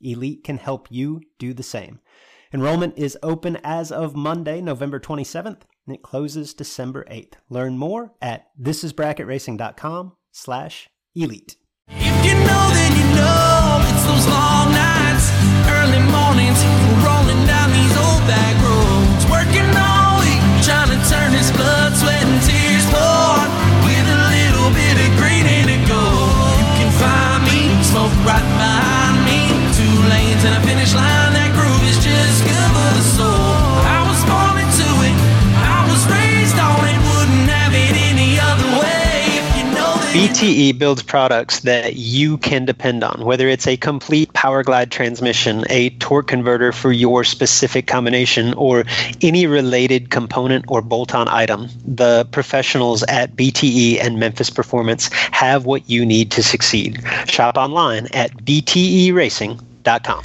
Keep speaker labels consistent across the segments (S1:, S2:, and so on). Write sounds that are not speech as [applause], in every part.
S1: Elite can help you do the same. Enrollment is open as of Monday, November 27th, and it closes December 8th. Learn more at thisisbracketracing.com slash elite. If you know, then you know it's those long nights, early mornings, rolling down these old back roads, working all week, trying to turn his blood, sweat, and tears BTE builds products that you can depend on, whether it's a complete Powerglide transmission, a torque converter for your specific combination, or any related component or bolt on item. The professionals at BTE and Memphis Performance have what you need to succeed. Shop online at bteracing.com.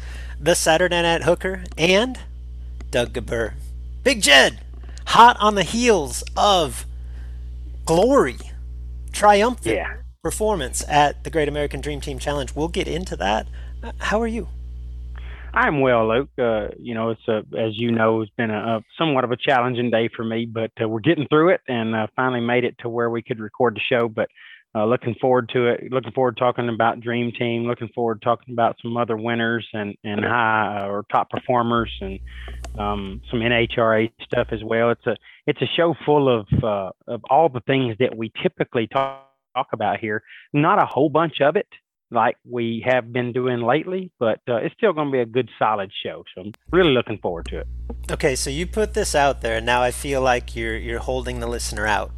S1: the Saturday Night Hooker and Doug Gabur. Big Jed, hot on the heels of Glory triumphant yeah. performance at the Great American Dream Team Challenge. We'll get into that. Uh, how are you?
S2: I'm well, Luke. Uh, you know, it's a, as you know, it's been a, a somewhat of a challenging day for me, but uh, we're getting through it and uh, finally made it to where we could record the show. But uh, looking forward to it. Looking forward to talking about Dream Team. Looking forward to talking about some other winners and and high or top performers and um, some NHRA stuff as well. It's a it's a show full of uh, of all the things that we typically talk, talk about here. Not a whole bunch of it like we have been doing lately, but uh, it's still going to be a good solid show. So I'm really looking forward to it.
S1: Okay, so you put this out there, and now I feel like you're you're holding the listener out.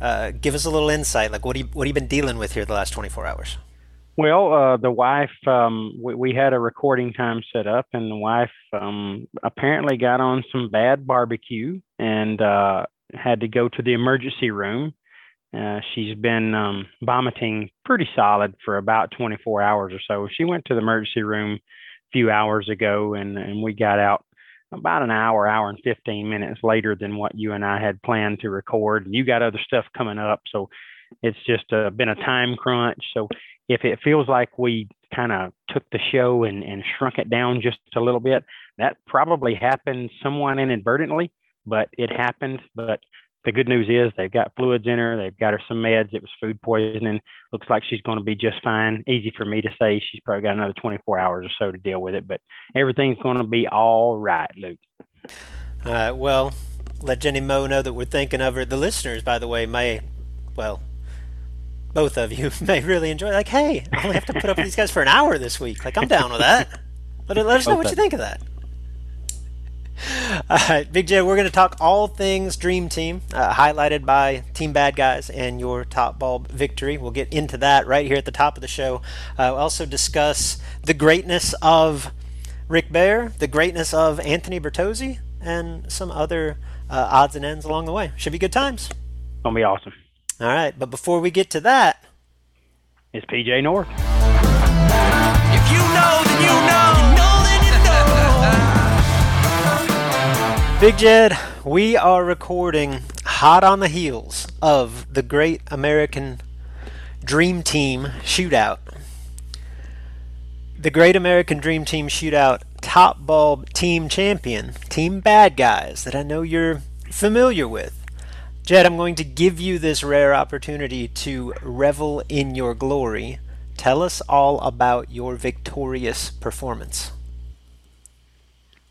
S1: Uh, give us a little insight. Like, what do you what have you been dealing with here the last 24 hours?
S2: Well, uh, the wife, um, we, we, had a recording time set up, and the wife um, apparently got on some bad barbecue and uh, had to go to the emergency room. Uh, she's been um, vomiting pretty solid for about 24 hours or so. She went to the emergency room a few hours ago, and, and we got out about an hour, hour and 15 minutes later than what you and I had planned to record. And you got other stuff coming up. So it's just uh, been a time crunch. So if it feels like we kind of took the show and, and shrunk it down just a little bit, that probably happened somewhat inadvertently, but it happened. But the good news is they've got fluids in her. They've got her some meds. It was food poisoning. Looks like she's going to be just fine. Easy for me to say. She's probably got another 24 hours or so to deal with it, but everything's going to be all right, Luke.
S1: All right. Well, let Jenny Moe know that we're thinking of her. The listeners, by the way, may, well, both of you [laughs] may really enjoy. Like, hey, I only have to put up with these guys for an hour this week. Like, I'm down with that. Let, let us know what you think of that. [laughs] All right, Big J, we're going to talk all things Dream Team, uh, highlighted by Team Bad Guys and your top bulb victory. We'll get into that right here at the top of the show. Uh, we'll also discuss the greatness of Rick Bear, the greatness of Anthony Bertozzi, and some other uh, odds and ends along the way. Should be good times.
S2: Gonna be awesome.
S1: All right, but before we get to that,
S2: it's PJ North.
S3: If you know, then you know. You know,
S1: Big Jed, we are recording hot on the heels of the Great American Dream Team Shootout. The Great American Dream Team Shootout top bulb team champion, Team Bad Guys, that I know you're familiar with. Jed, I'm going to give you this rare opportunity to revel in your glory. Tell us all about your victorious performance.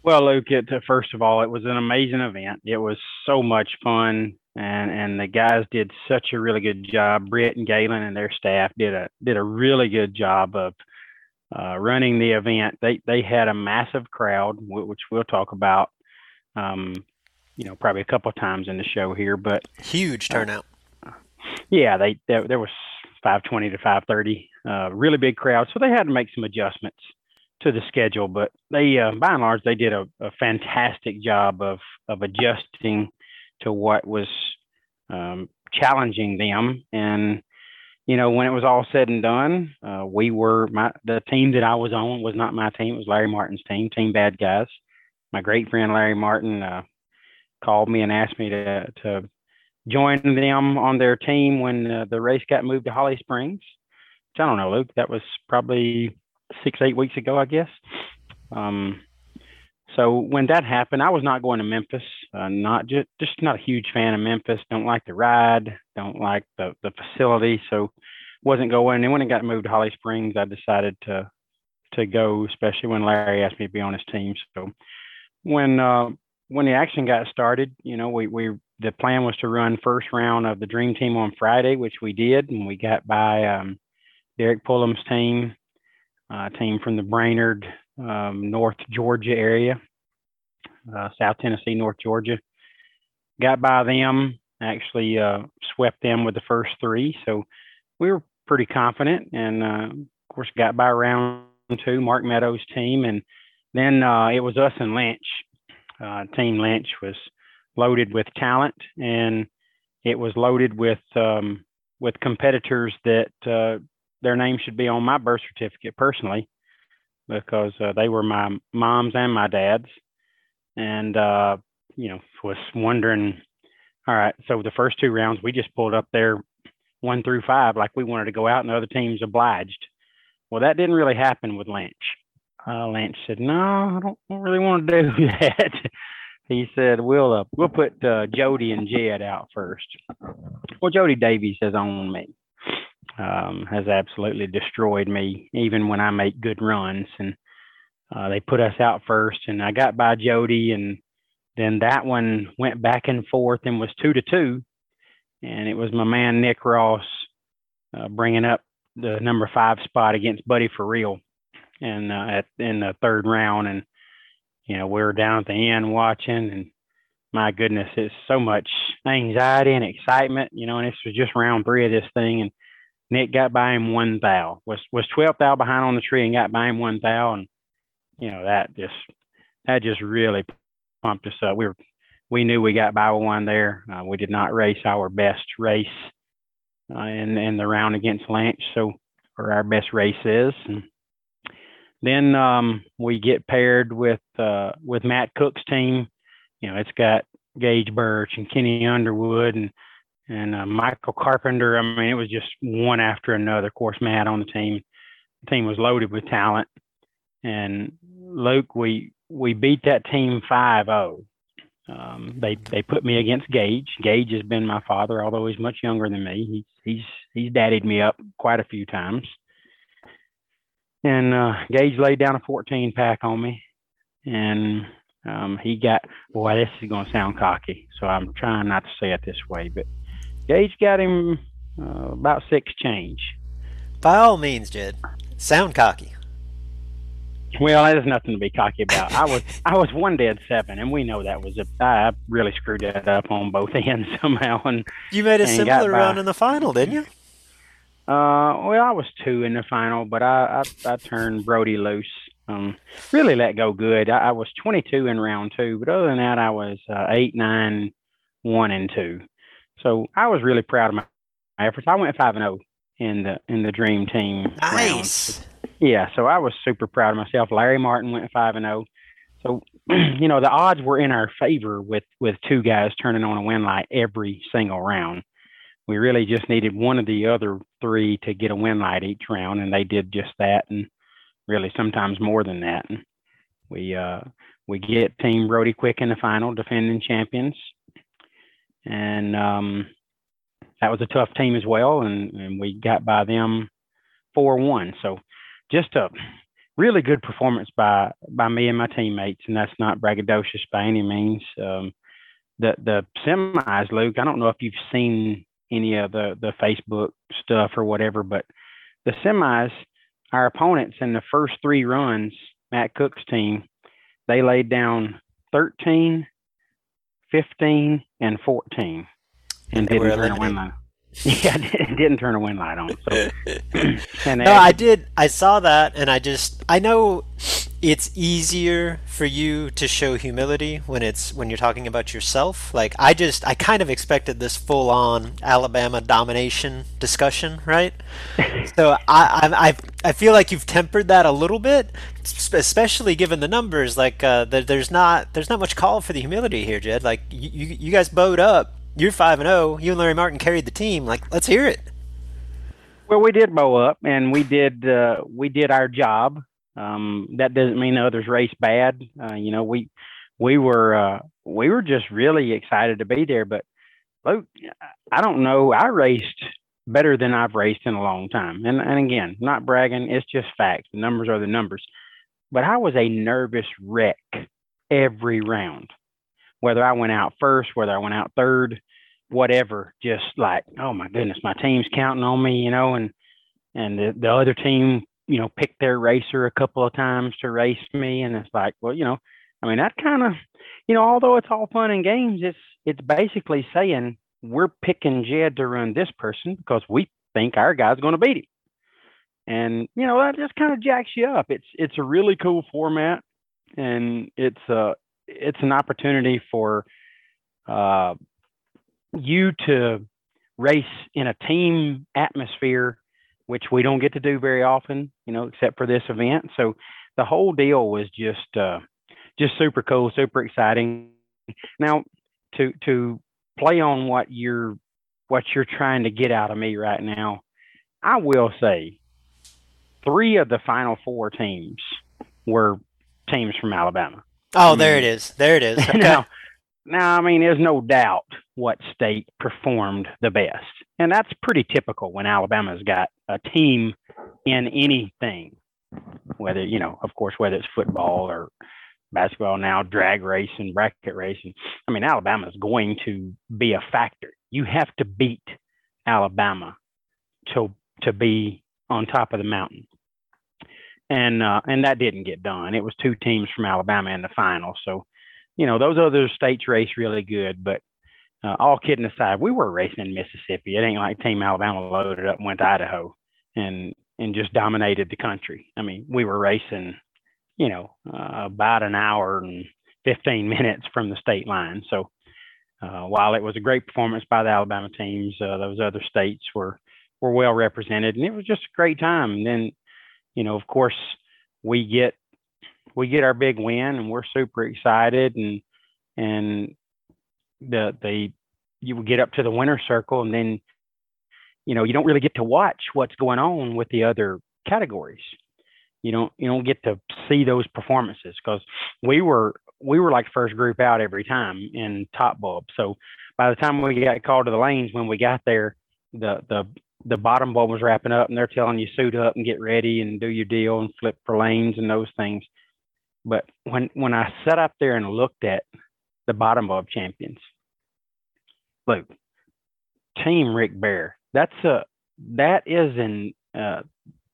S2: Well, Luke, it, uh, first of all, it was an amazing event. It was so much fun, and and the guys did such a really good job. Britt and Galen and their staff did a did a really good job of uh, running the event. They they had a massive crowd, which we'll talk about. Um, you know, probably a couple of times in the show here, but
S1: huge turnout.
S2: Uh, yeah, they, they, there was 520 to 530, uh, really big crowd, so they had to make some adjustments to the schedule. But they, uh, by and large, they did a, a, fantastic job of of adjusting to what was um, challenging them. And you know, when it was all said and done, uh, we were my the team that I was on was not my team; it was Larry Martin's team, Team Bad Guys. My great friend Larry Martin uh, called me and asked me to to join them on their team when uh, the race got moved to Holly Springs. Which I don't know, Luke. That was probably six eight weeks ago, I guess. Um, so when that happened, I was not going to Memphis. Uh, not just just not a huge fan of Memphis. Don't like the ride. Don't like the the facility. So wasn't going. And when it got moved to Holly Springs, I decided to to go, especially when Larry asked me to be on his team. So when uh, when the action got started, you know, we, we the plan was to run first round of the Dream Team on Friday, which we did, and we got by um, Derek Pullum's team, uh, team from the Brainerd, um, North Georgia area, uh, South Tennessee, North Georgia. Got by them, actually uh, swept them with the first three, so we were pretty confident, and uh, of course got by round two, Mark Meadows' team, and then uh, it was us and Lynch uh, Team Lynch was loaded with talent, and it was loaded with um, with competitors that their name should be on my birth certificate personally, because uh, they were my mom's and my dad's, and uh, you know was wondering. All right, so the first two rounds we just pulled up there one through five like we wanted to go out, and the other teams obliged. Well, that didn't really happen with Lynch. Uh, Lance said, "No, I don't, don't really want to do [laughs] that." he said, "We'll uh, we'll put uh, Jody and Jed out first. Well, Jody Davies has owned me, um, has absolutely destroyed me, even when I make good runs. And uh, they put us out first, and I got by Jody, and then that one went back and forth and was two to two, and it was my man Nick Ross uh, bringing up the number five spot against Buddy for real and uh, at in the third round, and you know we were down at the end watching, and my goodness, it's so much anxiety and excitement, you know. And this was just round three of this thing, and Nick got by him one thou, was was twelve thou behind on the tree, and got by him one thou, and you know that just that just really pumped us up. We were we knew we got by one there. Uh, we did not race our best race uh, in in the round against Lynch, so or our best race is. And then um, we get paired with uh, with Matt Cook's team. You know, it's got Gage Birch and Kenny Underwood and and uh, Michael Carpenter. I mean, it was just one after another. Of course, Matt on the team. The team was loaded with talent. And Luke, we we beat that team 5-0. Um, they they put me against Gage. Gage has been my father, although he's much younger than me. He's he's he's daddied me up quite a few times and uh, Gage laid down a 14 pack on me, and um, he got boy. This is going to sound cocky, so I'm trying not to say it this way, but Gage got him uh, about six change.
S1: By all means, Jed, sound cocky.
S2: Well, there's nothing to be cocky about. I was I was one dead seven, and we know that was a I really screwed that up on both [laughs] ends somehow. And
S1: You made a similar run in the final, didn't you?
S2: uh, well, I was two in the final, but I I, I turned Brody loose. Um, really let go good. I, I was 22 in round two, but other than that, I was uh, eight, nine, one, and two. So I was really proud of my efforts. I went five and zero in the in the dream team. round.
S1: Nice.
S2: Yeah, so I was super proud of myself. Larry Martin went five and zero. So, [clears throat] you know, the odds were in our favor with with two guys turning on a win light every single round. We really just needed one of the other three to get a win light each round, and they did just that, and really sometimes more than that. And we uh, we get Team Brody Quick in the final, defending champions, and um, that was a tough team as well, and, and we got by them four one. So just a really good performance by by me and my teammates, and that's not braggadocious by any means. Um, the the semis, Luke. I don't know if you've seen any of the the Facebook stuff or whatever, but the semis, our opponents in the first three runs, Matt Cook's team, they laid down 13, 15, and 14, and
S1: they
S2: didn't turn a win
S1: eliminated.
S2: line. [laughs] Yeah, didn't turn a win light on. So, [laughs] and
S1: No, I did. I saw that, and I just I know it's easier for you to show humility when it's when you're talking about yourself. Like I just I kind of expected this full on Alabama domination discussion, right? [laughs] so I, I I I feel like you've tempered that a little bit, especially given the numbers. Like uh, there, there's not there's not much call for the humility here, Jed. Like you you, you guys bowed up. You're five and zero. You and Larry Martin carried the team. Like let's hear it.
S2: Well, we did bow up, and we did uh, we did our job. Um, that doesn't mean others race bad. Uh, you know, we we were uh, we were just really excited to be there. But Luke, I don't know. I raced better than I've raced in a long time. And and again, not bragging. It's just facts. The numbers are the numbers. But I was a nervous wreck every round, whether I went out first, whether I went out third whatever, just like, oh my goodness, my team's counting on me, you know, and and the, the other team, you know, picked their racer a couple of times to race me, and it's like, well, you know, I mean, that kind of, you know, although it's all fun and games, it's it's basically saying we're picking Jed to run this person because we think our guy's going to beat him, and you know that just kind of jacks you up. It's it's a really cool format, and it's uh it's an opportunity for uh you to race in a team atmosphere, which we don't get to do very often, you know, except for this event. So the whole deal was just uh, just super cool, super exciting. Now to to play on what you're what you're trying to get out of me right now, I will say three of the final four teams were teams from Alabama.
S1: Oh, mm-hmm. there it is. There it is. [laughs] Okay.
S2: now, now, I mean, there's no doubt what state performed the best, and that's pretty typical when Alabama's got a team in anything, whether you know, of course, whether it's football or basketball now, drag racing, bracket racing. I mean, Alabama's going to be a factor. You have to beat Alabama to to be on top of the mountain. And uh, and that didn't get done. It was two teams from Alabama in the final. So, you know, those other states race really good. But uh, all kidding aside, we were racing in Mississippi. It ain't like Team Alabama loaded up and went to Idaho and and just dominated the country. I mean, we were racing, you know, uh, about an hour and 15 [laughs] minutes from the state line. So, uh, while it was a great performance by the Alabama teams, uh, those other states were were well represented, and it was just a great time. And then, you know, of course, we get we get our big win, and we're super excited, and and the the you would get up to the winner circle, and then you know you don't really get to watch what's going on with the other categories. You don't you don't get to see those performances because we were we were like first group out every time in top bulb. So by the time we got called to the lanes, when we got there, the the the bottom bulb was wrapping up, and they're telling you suit up and get ready and do your deal and flip for lanes and those things. But when when I sat up there and looked at the bottom bulb champions, look, Team Rick Bear, that's a that is an uh,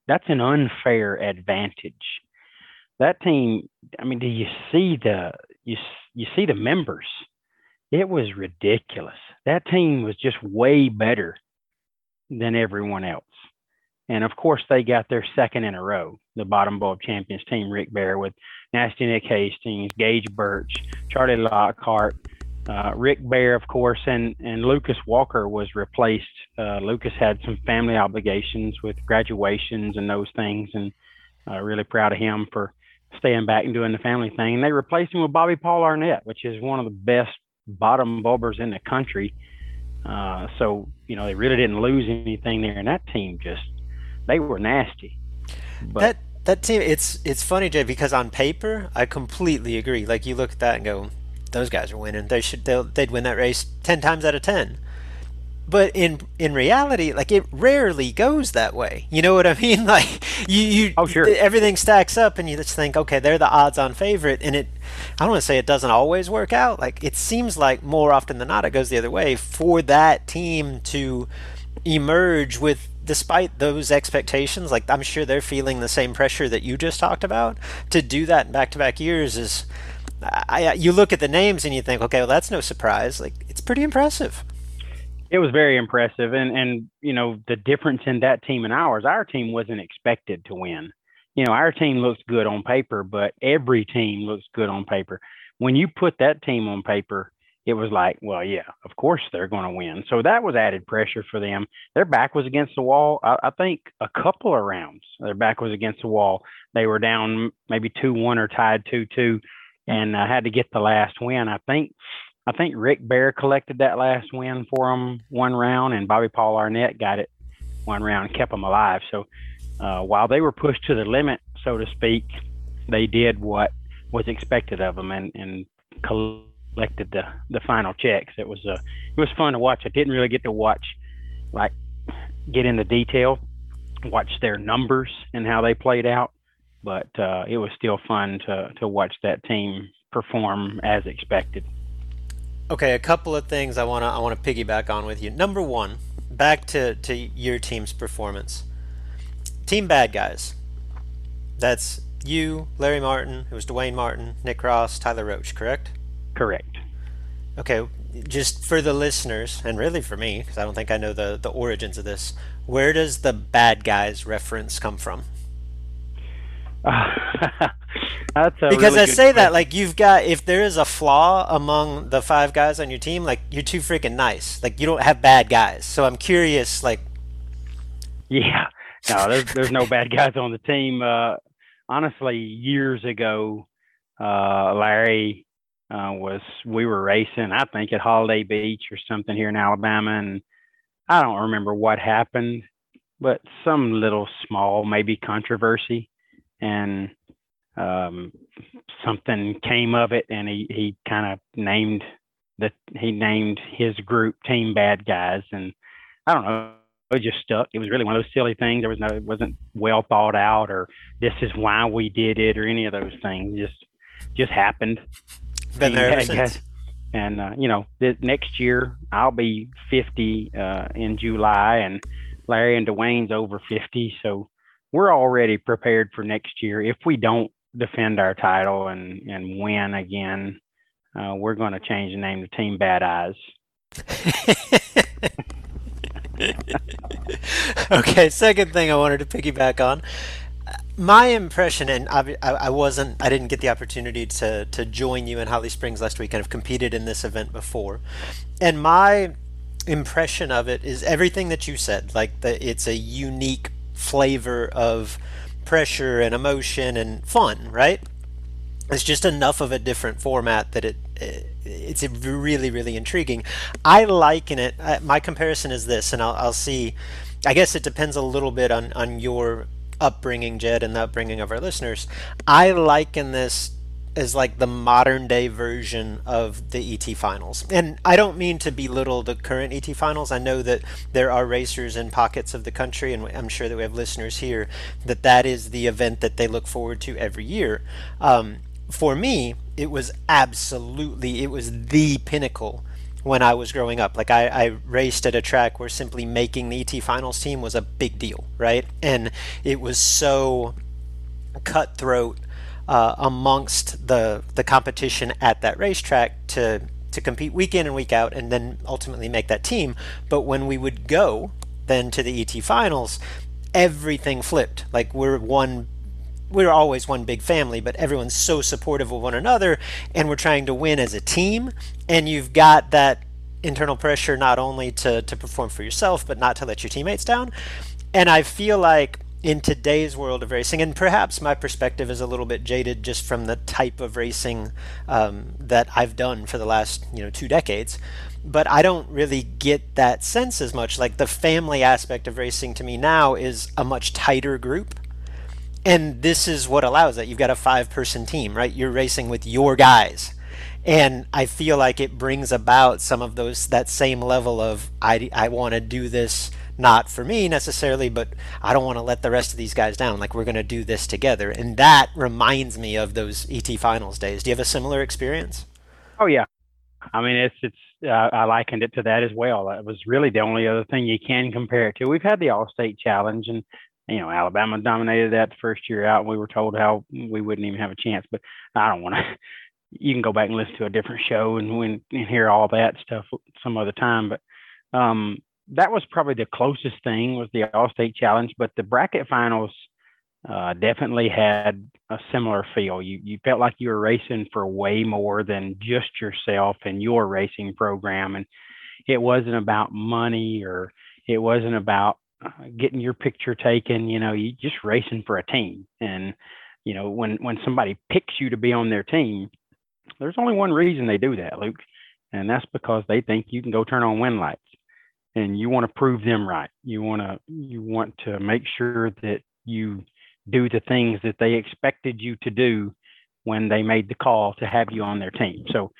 S2: that's an unfair advantage that team. I mean, do you see the you you see the members? It was ridiculous. That team was just way better than everyone else. And of course, they got their second in a row, the bottom bulb champions team, Rick Bear, with Nasty Nick Hastings, Gage Birch, Charlie Lockhart, uh, Rick Bear, of course, and, and Lucas Walker was replaced. Uh, Lucas had some family obligations with graduations and those things, and uh, really proud of him for staying back and doing the family thing. And they replaced him with Bobby Paul Arnett, which is one of the best bottom bulbers in the country. Uh, so, you know, they really didn't lose anything there, and that team just they were nasty.
S1: But, that that team, it's it's funny, Jay, because on paper, I completely agree. Like you look at that and go, those guys are winning. They should they'd win that race ten times out of ten. But in in reality, like it rarely goes that way. You know what I [laughs] mean? Like you, you
S2: oh, sure.
S1: everything stacks up, and you just think, okay, they're the odds-on favorite, and it. I don't want to say it doesn't always work out. Like it seems like more often than not, it goes the other way for that team to emerge with despite those expectations, like I'm sure they're feeling the same pressure that you just talked about. To do that in back-to-back years is, I, you look at the names and you think, okay, well that's no surprise. Like it's pretty impressive.
S2: It was very impressive, and and you know the difference in that team and ours. Our team wasn't expected to win. You know, our team looks good on paper, but every team looks good on paper. When you put that team on paper, it was like, well, yeah, of course they're going to win. So that was added pressure for them. Their back was against the wall. I, I think a couple of rounds, their back was against the wall. They were down maybe two one or tied two two, and uh, had to get the last win. I think, I think Rick Bear collected that last win for them one round, and Bobby Paul Arnett got it one round kept them alive. So uh, while they were pushed to the limit, so to speak, they did what was expected of them and and collected the the final checks. It was uh, it was fun to watch. I didn't really get to watch like get into detail, watch their numbers and how they played out, but uh, it was still fun to to watch that team perform as expected.
S1: Okay, a couple of things I wanna I wanna piggyback on with you. Number one, back to to your team's performance. Team bad guys. That's you, Larry Martin, it was Dwayne Martin, Nick Ross, Tyler Roach, correct?
S2: Correct.
S1: Okay, just for the listeners, and really for me, because I don't think I know the, the origins of this, where does the bad guys reference come from? [laughs]
S2: That's
S1: because
S2: really
S1: I say
S2: question.
S1: that like you've got if there is a flaw among the five guys on your team, like you're too freaking nice. Like you don't have bad guys. So I'm curious, like. [laughs]
S2: Yeah, no, there's there's no bad guys on the team. Uh, honestly, years ago, uh, Larry uh, was we were racing, I think at Holiday Beach or something here in Alabama, and I don't remember what happened, but some little small maybe controversy, and um, something came of it, and he he kind of named that he named his group Team Bad Guys, and I don't know. It just stuck. It was really one of those silly things. There was no, it wasn't well thought out, or this is why we did it, or any of those things. Just, just happened.
S1: Been there ever since.
S2: And uh, you know, this next year I'll be 50 uh, in July, and Larry and Dwayne's over 50, so we're already prepared for next year. If we don't defend our title and and win again, uh, we're going to change the name to Team Bad Eyes. [laughs]
S1: okay, second thing I wanted to piggyback on. My impression, and I, I wasn't, I didn't get the opportunity to, to join you in Holly Springs last week and have competed in this event before. And my impression of it is everything that you said. Like, the, it's a unique flavor of pressure and emotion and fun, right? It's just enough of a different format that it it's really really intriguing. I liken it. uh, My comparison is this, and I'll, I'll see. I guess it depends a little bit on on your upbringing, Jed, and the upbringing of our listeners. I liken this as like the modern day version of the ET finals. And I don't mean to belittle the current ET finals. I know that there are racers in pockets of the country, and I'm sure that we have listeners here, that that is the event that they look forward to every year. Um, for me, it was absolutely, it was the pinnacle when I was growing up. Like I, I raced at a track where simply making the ET finals team was a big deal, right? And it was so cutthroat uh, amongst the the competition at that racetrack to to compete week in and week out, and then ultimately make that team. But when we would go then to the ET finals, everything flipped. Like we're one we're always one big family, but everyone's so supportive of one another, and we're trying to win as a team. And you've got that internal pressure not only to, to perform for yourself, but not to let your teammates down. And I feel like in today's world of racing, and perhaps my perspective is a little bit jaded just from the type of racing um, that I've done for the last you know two decades, but I don't really get that sense as much. Like the family aspect of racing to me now is a much tighter group. And this is what allows that. You've got a five person team, right? You're racing with your guys and I feel like it brings about some of those that same level of I, I want to do this not for me necessarily, but I don't want to let the rest of these guys down. Like we're going to do this together, and that reminds me of those ET finals days. Do you have a similar experience?
S2: Oh yeah, I mean it's it's uh, I likened it to that as well. It was really the only other thing you can compare it to. We've had the All State Challenge, and you know Alabama dominated that the first year out, and we were told how we wouldn't even have a chance. But I don't want to. You can go back and listen to a different show and, and hear all that stuff some other time. But um, that was probably the closest thing was the All State Challenge, but the bracket finals uh, definitely had a similar feel. You you felt like you were racing for way more than just yourself and your racing program, and it wasn't about money or it wasn't about uh, getting your picture taken. You know, you just racing for a team, and you know when when somebody picks you to be on their team, there's only one reason they do that, Luke, and that's because they think you can go turn on win lights and you want to prove them right. You want to you want to make sure that you do the things that they expected you to do when they made the call to have you on their team. So,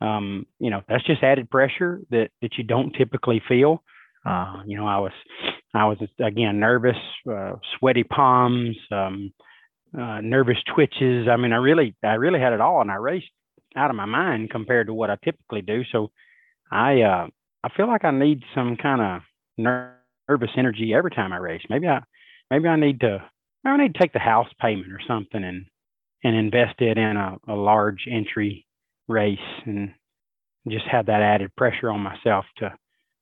S2: um, you know, that's just added pressure that that you don't typically feel. Uh, you know, I was I was again nervous, uh, sweaty palms, um, uh, nervous twitches. I mean, I really I really had it all, and I raced out of my mind compared to what I typically do. So, I uh, I feel like I need some kind of nervous energy every time I race. Maybe I maybe I need to maybe I need to take the house payment or something and and invest it in a, a large entry race and just have that added pressure on myself to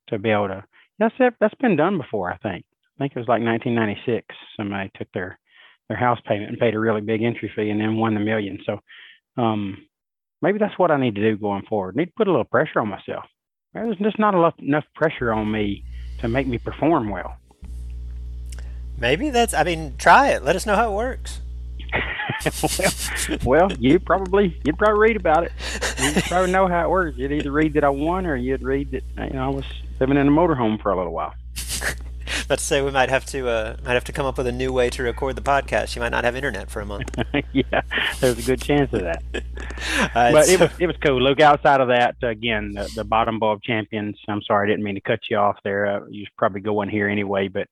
S2: to be able to that's that's been done before I think. I think it was like 1996 somebody took their their house payment and paid a really big entry fee and then won the million. So um, maybe that's what I need to do going forward. I need to put a little pressure on myself there's just not enough enough pressure on me to make me perform well.
S1: Maybe that's. I mean, try it. Let us know how it works.
S2: well, [laughs] well, you probably you'd probably read about it. You'd [laughs] probably know how it works. You'd either read that I won, or you'd read that you know I was living in a motorhome for a little while. [laughs] [laughs]
S1: Let's say we might have to uh, might have to come up with a new way to record the podcast. You might not have internet for a month. [laughs]
S2: yeah, there's a good chance of that. [laughs] Right, but so... it was it was cool. Look, outside of that, again, the, the bottom bulb of champions. I'm sorry, I didn't mean to cut you off there. Uh, you should probably go in here anyway, but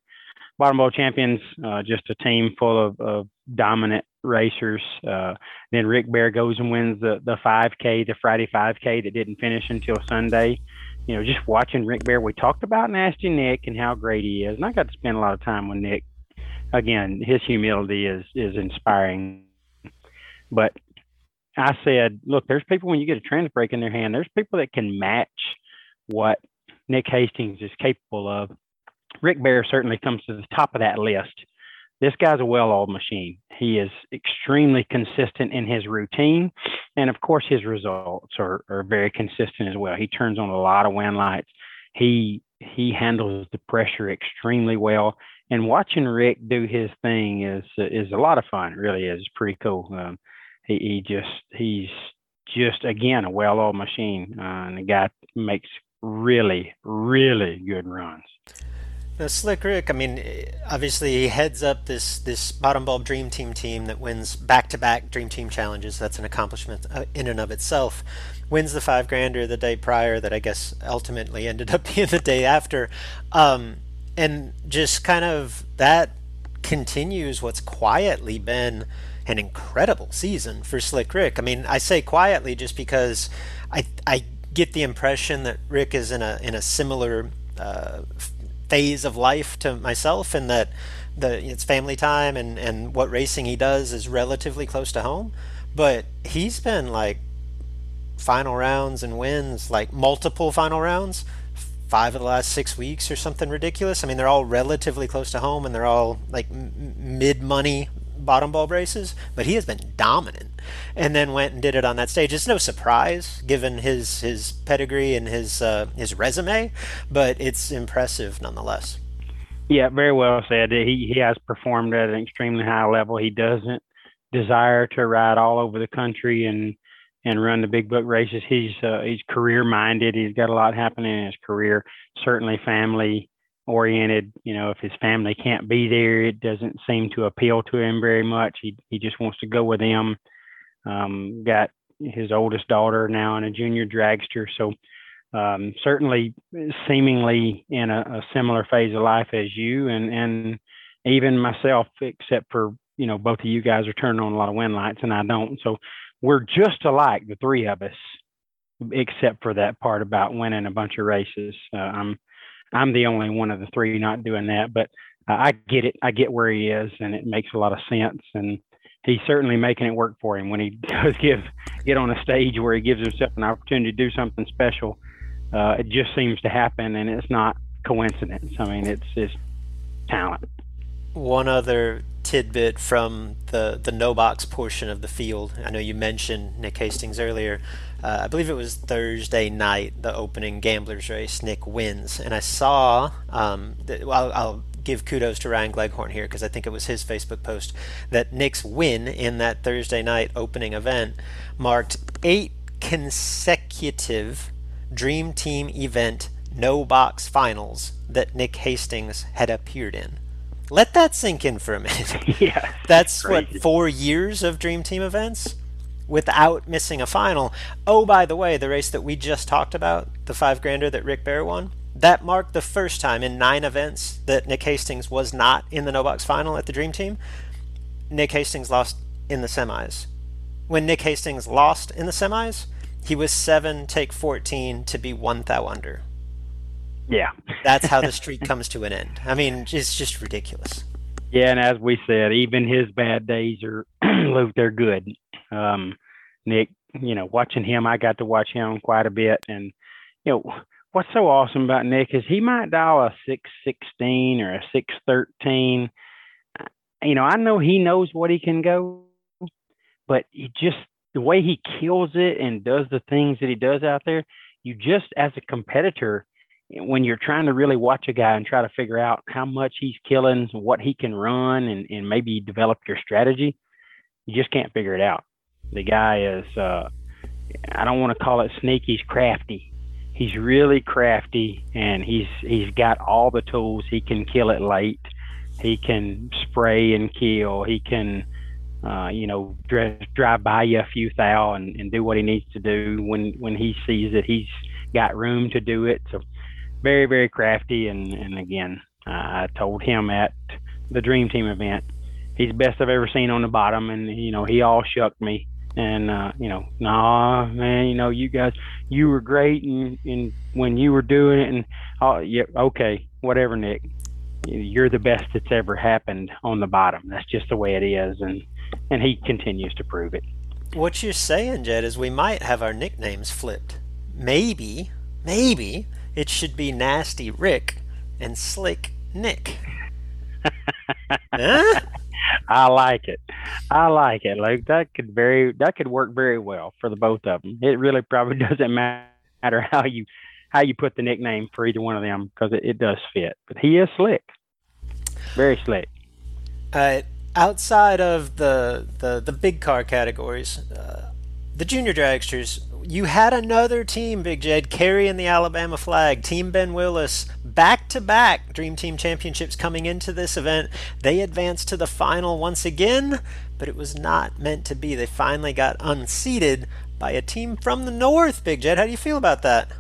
S2: bottom bulb champions, uh, just a team full of, of dominant racers. Uh, then Rick Bear goes and wins the the 5K, the Friday 5K that didn't finish until Sunday you know, just watching Rick Bear, we talked about Nasty Nick and how great he is, and I got to spend a lot of time with Nick. Again, his humility is is inspiring. But I said, look, there's people when you get a trans break in their hand, there's people that can match what Nick Hastings is capable of. Rick Bear certainly comes to the top of that list this guy's a well-oiled machine. He is extremely consistent in his routine, and of course, his results are, are very consistent as well. He turns on a lot of win lights. He he handles the pressure extremely well, and watching Rick do his thing is is a lot of fun. It really is. It's pretty cool. Um, he, he just he's just again a well-oiled machine, uh, and the guy makes really really good runs.
S1: Now, Slick Rick, I mean, obviously he heads up this this bottom bulb Dream Team team that wins back-to-back Dream Team challenges. That's an accomplishment uh, in and of itself. Wins the five grander the day prior, that I guess ultimately ended up [laughs] being the day after, um, and just kind of that continues what's quietly been an incredible season for Slick Rick. I mean, I say quietly just because I I get the impression that Rick is in a in a similar uh, phase of life to myself, and that the it's family time and and what racing he does is relatively close to home, but he's been like final rounds and wins like multiple final rounds five of the last six weeks or something ridiculous. I mean, they're all relatively close to home and they're all like m- mid money bottom bulb races, but he has been dominant. And then went and did it on that stage. It's no surprise given his his pedigree and his uh, his resume, but it's impressive nonetheless.
S2: Yeah, very well said. He he has performed at an extremely high level. He doesn't desire to ride all over the country and and run the big book races. He's uh, he's career minded. He's got a lot happening in his career. Certainly family oriented. You know, if his family can't be there, it doesn't seem to appeal to him very much. He he just wants to go with them. Um, got his oldest daughter now in a junior dragster, so um, certainly seemingly in a, a similar phase of life as you and and even myself, except for you know both of you guys are turning on a lot of win lights and I don't. So we're just alike, the three of us, except for that part about winning a bunch of races. Uh, I'm I'm the only one of the three not doing that, but uh, I get it. I get where he is, and it makes a lot of sense. And he's certainly making it work for him when he [laughs] does give get on a stage where he gives himself an opportunity to do something special. Uh, it just seems to happen, and it's not coincidence. I mean, it's just talent.
S1: One other tidbit from the the no box portion of the field. I know you mentioned Nick Hastings earlier. Uh, I believe it was Thursday night, the opening Gamblers race. Nick wins, and I saw. Um, well, I'll, I'll give kudos to Ryan Gleghorn here because I think it was his Facebook post that Nick's win in that Thursday night opening event marked eight consecutive Dream Team event no box finals that Nick Hastings had appeared in. Let that sink in for a minute. [laughs]
S2: yeah,
S1: That's what four years of Dream Team events without missing a final. Oh, by the way, the race that we just talked about, the five grander that Rick Bear won, that marked the first time in nine events that Nick Hastings was not in the no box final at the Dream Team. Nick Hastings lost in the semis. When Nick Hastings lost in the semis, he was seven, take 14 to be one thou under.
S2: Yeah.
S1: That's how the [laughs] streak comes to an end. I mean, it's just ridiculous.
S2: Yeah, and as we said, even his bad days are [clears throat] Luke, they're good. Um, Nick, you know, watching him, I got to watch him quite a bit, and you know, what's so awesome about Nick is he might dial a six sixteen or a six thirteen. You know, I know he knows what he can go, but he just the way he kills it and does the things that he does out there, you just as a competitor when you're trying to really watch a guy and try to figure out how much he's killing, what he can run, and, and maybe develop your strategy, you just can't figure it out. The guy is, uh, I don't want to call it sneaky, he's crafty. He's really crafty, and he's he's got all the tools. He can kill it late. He can spray and kill. He can, uh, you know, drive, drive by you a few thou and, and do what he needs to do when when he sees that he's got room to do it. So very very crafty and and again uh, I told him at the Dream Team event he's the best I've ever seen on the bottom and you know he all shook me. And uh, you know nah man you know you guys you were great and, and when you were doing it and oh yeah okay whatever Nick. You're the best that's ever happened on the bottom. That's just the way it is and and he continues to prove it.
S1: What you're saying Jed is we might have our nicknames flipped. Maybe maybe it should be Nasty Rick and Slick Nick. huh? [laughs]
S2: I like it. I like it. Like that could very that could work very well for the both of them. It really probably [laughs] doesn't matter how you how you put the nickname for either one of them because it, it does fit. But he is slick, very slick.
S1: Uh, outside of the the the big car categories, uh, the junior dragsters you had another team, Big Jed, carrying the Alabama flag. Team Ben Willis, back to back Dream Team Championships coming into this event. They advanced to the final once again, but it was not meant to be. They finally got unseated by a team from the North, Big Jed. How do you feel about that?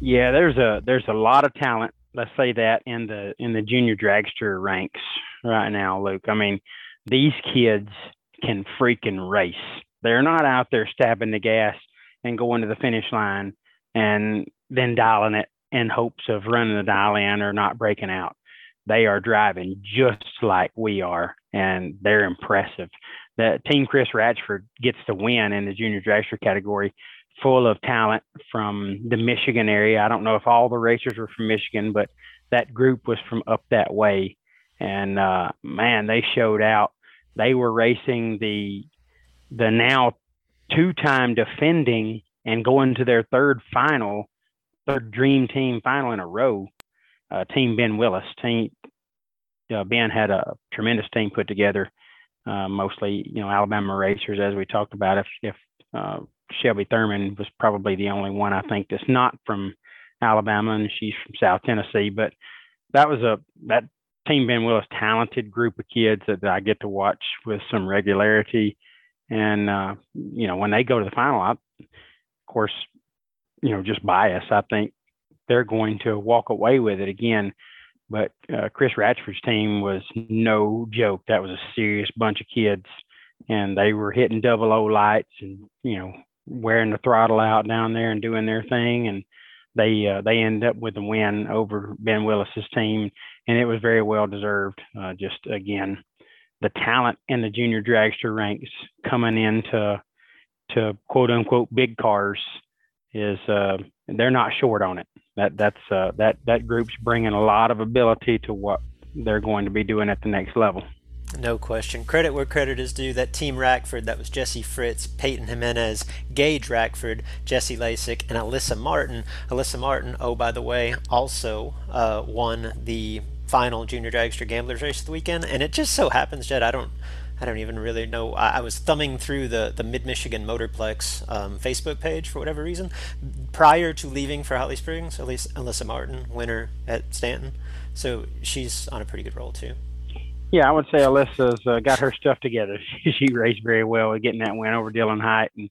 S2: Yeah, there's a there's a lot of talent. Let's say that in the in the junior dragster ranks right now, Luke. I mean, these kids can freaking race. They're not out there stabbing the gas and going to the finish line and then dialing it in hopes of running the dial in or not breaking out. they are driving just like we are, and they're impressive. The team Chris Ratchford gets to win in the junior dragster category, full of talent from the Michigan area. I don't know if all the racers were from Michigan, but that group was from up that way, and uh, man, they showed out. They were racing the the now two-time defending and going to their third final, third dream team final in a row. Uh, team Ben Willis. Team uh, Ben had a tremendous team put together, uh, mostly you know Alabama racers, as we talked about. If if uh, Shelby Thurman was probably the only one I think that's not from Alabama, and she's from South Tennessee. But that was a that team Ben Willis talented group of kids that, that I get to watch with some regularity. And uh, you know, when they go to the final, I, of course, you know, just bias. I think they're going to walk away with it again. But uh, Chris Ratchford's team was no joke. That was a serious bunch of kids, and they were hitting double O lights and you know wearing the throttle out down there and doing their thing. And they uh, they end up with a win over Ben Willis's team, and it was very well deserved. Uh, just again, the talent in the junior dragster ranks coming into to quote unquote big cars is uh, they're not short on it. That that's uh, that that group's bringing a lot of ability to what they're going to be doing at the next level.
S1: No question. Credit where credit is due. That team Rackford, that was Jesse Fritz, Peyton Jimenez, Gage Rackford, Jesse Lasik, and Alyssa Martin. Alyssa Martin, oh, by the way, also uh, won the final Junior Dragster Gamblers race of the weekend. And it just so happens, Jed, I don't. I don't even really know. I, I was thumbing through the, the Mid Michigan Motorplex um, Facebook page for whatever reason prior to leaving for Holly Springs. At least Alyssa Martin, winner at Stanton, so she's on a pretty good roll too.
S2: Yeah, I would say Alyssa's uh, got her stuff together. She, [laughs] she raced very well with getting that win over Dylan Height. And,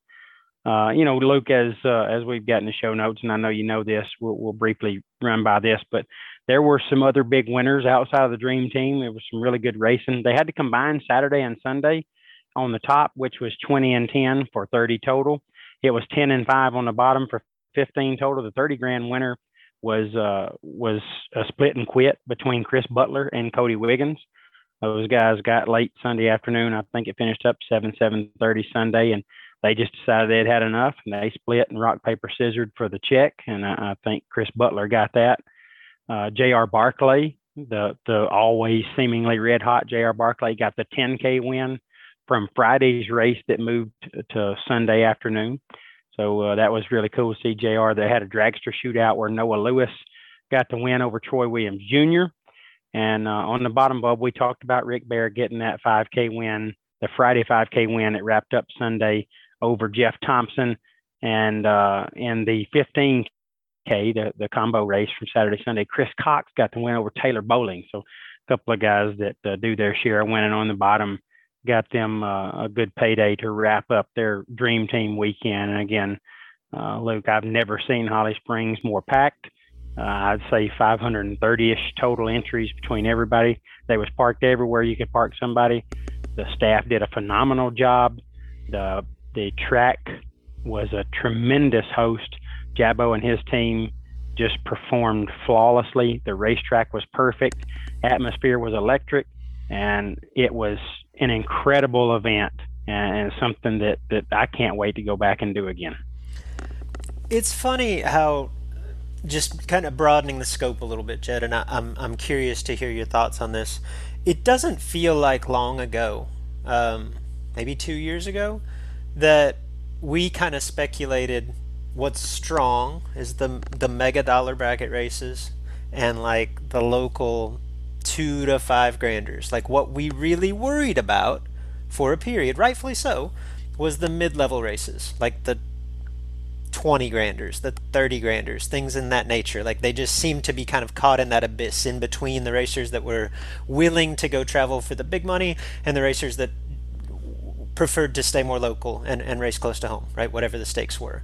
S2: uh, you know, Luke, as uh, as we've got in the show notes, and I know you know this, we'll, we'll briefly run by this, but there were some other big winners outside of the Dream Team. There was some really good racing. They had to combine Saturday and Sunday on the top, which was 20 and 10 for 30 total. It was 10 and 5 on the bottom for 15 total. The 30 grand winner was uh, was a split and quit between Chris Butler and Cody Wiggins. Those guys got late Sunday afternoon. I think it finished up seven seven thirty Sunday, and they just decided they'd had enough, and they split and rock paper scissored for the check. And I, I think Chris Butler got that. Uh, J.R. Barclay, the the always seemingly red hot J.R. Barclay, got the 10K win from Friday's race that moved to Sunday afternoon. So uh, that was really cool to see J.R. They had a dragster shootout where Noah Lewis got the win over Troy Williams Jr. And uh, on the bottom bulb, we talked about Rick Bear getting that 5K win, the Friday 5K win. It wrapped up Sunday over Jeff Thompson. And uh, in the 15K, the, the combo race from Saturday, Sunday, Chris Cox got the win over Taylor Bowling. So a couple of guys that uh, do their share winning on the bottom got them uh, a good payday to wrap up their dream team weekend. And again, uh, Luke, I've never seen Holly Springs more packed. Uh, I'd say 530-ish total entries between everybody. They was parked everywhere you could park somebody. The staff did a phenomenal job. The the track was a tremendous host. Jabbo and his team just performed flawlessly. The racetrack was perfect. Atmosphere was electric, and it was an incredible event and something that, that I can't wait to go back and do again.
S1: It's funny how just kind of broadening the scope a little bit, Jed, and I, am I'm, I'm curious to hear your thoughts on this. It doesn't feel like long ago, um, maybe two years ago, that we kind of speculated what's strong is the the mega dollar bracket races and like the local two to five granders. Like what we really worried about for a period, rightfully so, was the mid level races, like the 20 granders, the 30 granders, things in that nature. Like they just seemed to be kind of caught in that abyss in between the racers that were willing to go travel for the big money and the racers that preferred to stay more local and, and race close to home, right? Whatever the stakes were.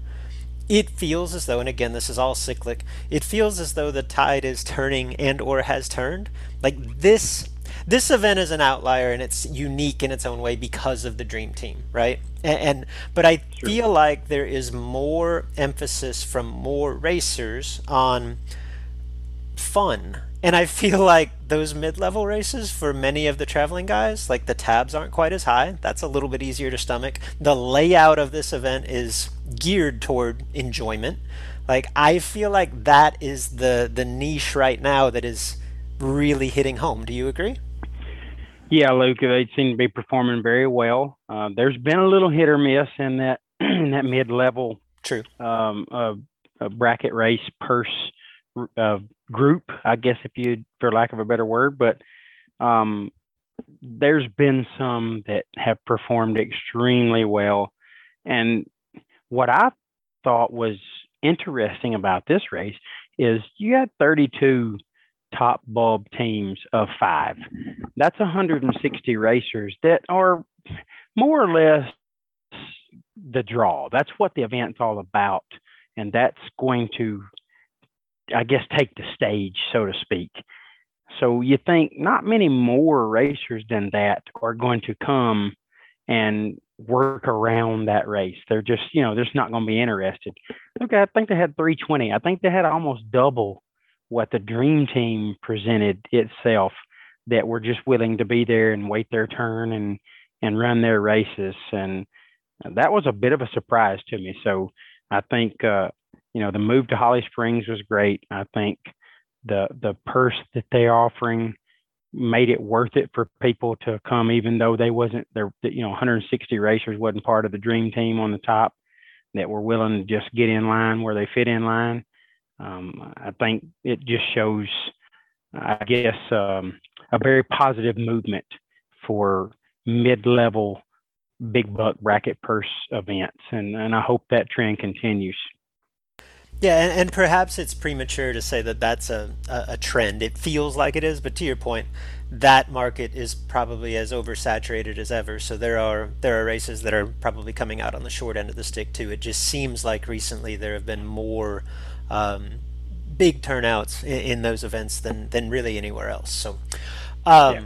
S1: It feels as though, and again, this is all cyclic, it feels as though the tide is turning and or has turned. Like this this event is an outlier and it's unique in its own way because of the dream team right and, and but i sure. feel like there is more emphasis from more racers on fun. And I feel like those mid level races for many of the traveling guys, like the tabs aren't quite as high. That's a little bit easier to stomach. The layout of this event is geared toward enjoyment. Like I feel like that is the the niche right now that is really hitting home. Do you agree?
S2: Yeah, Luke, they seem to be performing very well. Uh, there's been a little hit or miss in that [clears throat] in that mid level
S1: True.
S2: um, uh, bracket race purse uh, group, I guess, if you, for lack of a better word. But um, there's been some that have performed extremely well, and what I thought was interesting about this race is you had 32 top bulb teams of five. That's 160 racers that are more or less the draw. That's what the event's all about. And that's going to, I guess, take the stage, so to speak. So you think not many more racers than that are going to come and work around that race. They're just, you know, they're just not going to be interested. Okay, I think they had 320. I think they had almost double what the dream team presented itself that were just willing to be there and wait their turn and and run their races and that was a bit of a surprise to me so i think uh, you know the move to holly springs was great i think the the purse that they're offering made it worth it for people to come, even though they wasn't there. You know, 160 racers wasn't part of the dream team on the top that were willing to just get in line where they fit in line. Um, I think it just shows, I guess, um, a very positive movement for mid-level big buck bracket purse events, and and I hope that trend continues.
S1: Yeah, and, and, perhaps it's premature to say that that's a, a, a, trend. It feels like it is, but to your point, that market is probably as oversaturated as ever. So there are there are races that are probably coming out on the short end of the stick too. It just seems like recently there have been more um, big turnouts in, in, those events than than really anywhere else. So. Um, yeah.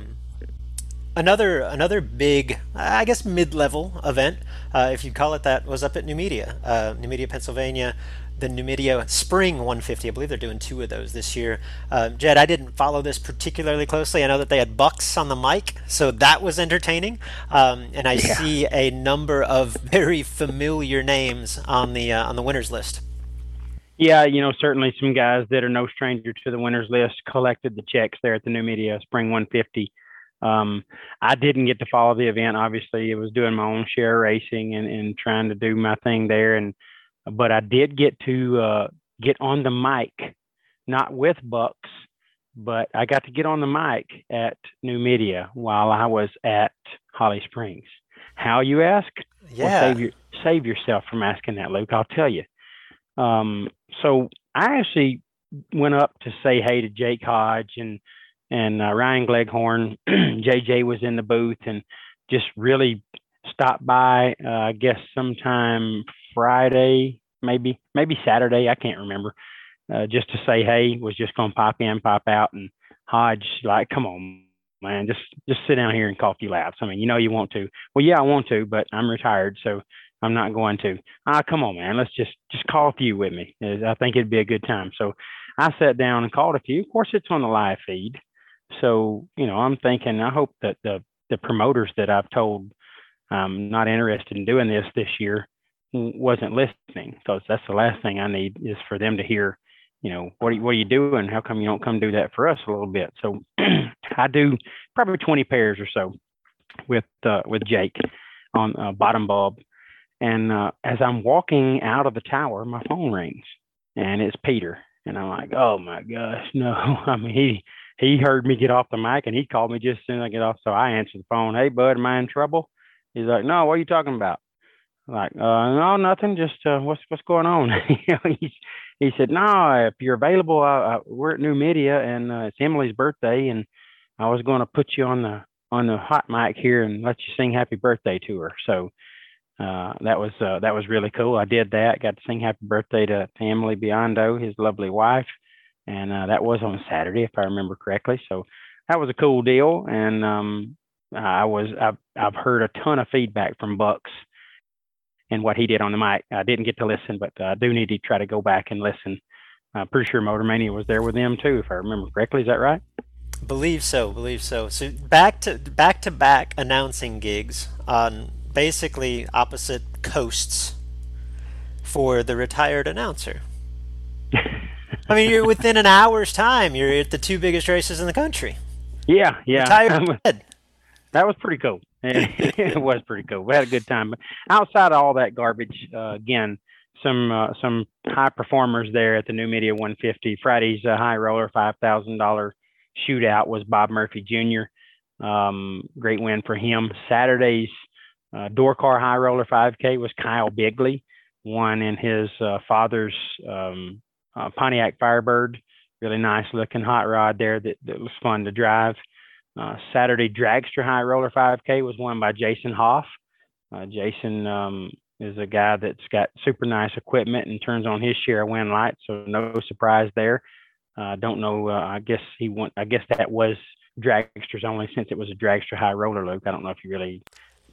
S1: Another another big, I guess, mid-level event, uh, if you call it that, was up at Numidia, uh, Media Pennsylvania the Numidia Spring 150. I believe they're doing two of those this year. Uh, Jed, I didn't follow this particularly closely. I know that they had Bucks on the mic, so that was entertaining. Um, and I yeah. see a number of [laughs] very familiar names on the uh, on the winners list.
S2: Yeah, you know, certainly some guys that are no stranger to the winners list collected the checks there at the Numidia Spring 150. Um, I didn't get to follow the event. Obviously, it was doing my own share racing and, and trying to do my thing there. And but I did get to uh, get on the mic, not with Bucks, but I got to get on the mic at Numidia while I was at Holly Springs. How you ask?
S1: Yeah.
S2: Well, save, your, save yourself from asking that, Luke. I'll tell you. Um, so I actually went up to say hey to Jake Hodge and and uh, Ryan Gleghorn. [clears throat] JJ was in the booth and just really stopped by. Uh, I guess sometime Friday, maybe maybe Saturday, I can't remember. Uh, just to say hey, was just gonna pop in, pop out, and Hodge like, come on, man, just just sit down here and few laps. I mean, you know you want to. Well, yeah, I want to, but I'm retired, so I'm not going to. Ah, come on, man, let's just just call a few with me. I think it'd be a good time. So I sat down and called a few. Of course, it's on the live feed, so you know I'm thinking. I hope that the the promoters that I've told I'm not interested in doing this this year wasn't listening because that's the last thing I need is for them to hear, you know, what are you, what are you doing? How come you don't come do that for us a little bit? So [clears throat] I do probably 20 pairs or so with uh, with Jake on uh, bottom bulb, and uh, as I'm walking out of the tower, my phone rings, and it's Peter, and I'm like, oh my gosh, no! [laughs] I mean he he heard me get off the mic and he called me just as soon as I get off, so I answered the phone. Hey bud, am I in trouble? He's like, no, what are you talking about? Like, uh, no, nothing. Just uh, what's what's going on? [laughs] he, he said, no, if you're available, uh, we're at Numidia and uh, it's Emily's birthday, and I was going to put you on the on the hot mic here and let you sing happy birthday to her. So uh, that was uh, that was really cool. I did that. Got to sing happy birthday to, to Emily Biondo, his lovely wife, and uh, that was on Saturday, if I remember correctly. So that was a cool deal. And um, I was I've I've heard a ton of feedback from Bucks and what he did on the mic. I didn't get to listen, but I do need to try to go back and listen I'm pretty sure Motor Mania was there with them too, if I remember correctly. Is that right?
S1: Believe so, believe so. So back to back to back announcing gigs on basically opposite coasts for the retired announcer. I mean, you're within an hour's time. You're at the two biggest races in the country.
S2: Yeah, yeah.
S1: Retired [laughs]
S2: that was pretty cool. [laughs] it was pretty cool. We had a good time. But outside of all that garbage, uh, again, some uh, some high performers there at the Numidia 150. Friday's uh, high roller five thousand dollar shootout was Bob Murphy Jr. Um, great win for him. Saturday's uh, door car high roller 5K was Kyle Bigley, won in his uh, father's um, uh, Pontiac Firebird. Really nice looking hot rod there that, that was fun to drive. Uh, Saturday Dragster High Roller 5K was won by Jason Hoff. Uh, Jason um, is a guy that's got super nice equipment and turns on his share of win lights, so no surprise there. I uh, don't know. Uh, I guess he want. I guess that was dragsters only since it was a dragster high roller loop. I don't know if you really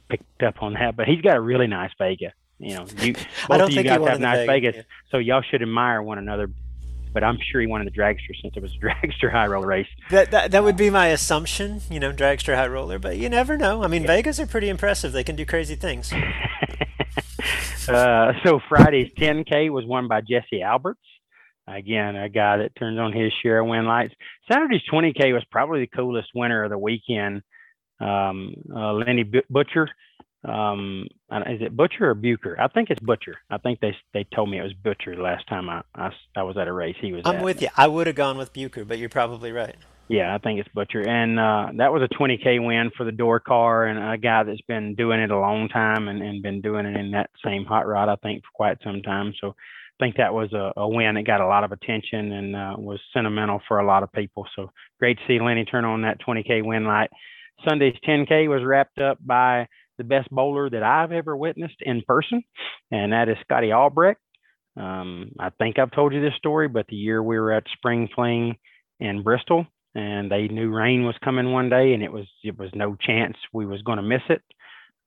S2: picked up on that, but he's got a really nice Vega. You know, you [laughs] both of you guys have nice Vegas, Vegas yeah. so y'all should admire one another but I'm sure he won in the dragster since it was a [laughs] dragster high roller race.
S1: That, that that would be my assumption, you know, dragster high roller, but you never know. I mean, yeah. Vegas are pretty impressive. They can do crazy things. [laughs]
S2: uh, so Friday's 10K was won by Jesse Alberts. Again, a guy that turns on his share of win lights. Saturday's 20K was probably the coolest winner of the weekend. Um, uh, Lenny Butcher um is it butcher or bucher i think it's butcher i think they they told me it was butcher the last time i i, I was at a race he was
S1: i'm
S2: at.
S1: with you i would have gone with bucher but you're probably right
S2: yeah i think it's butcher and uh that was a 20k win for the door car and a guy that's been doing it a long time and, and been doing it in that same hot rod i think for quite some time so I think that was a, a win that got a lot of attention and uh, was sentimental for a lot of people. So great to see Lenny turn on that 20K win light. Sunday's 10K was wrapped up by the best bowler that I've ever witnessed in person, and that is Scotty Albrecht. Um, I think I've told you this story, but the year we were at Spring Fling in Bristol, and they knew rain was coming one day, and it was it was no chance we was going to miss it.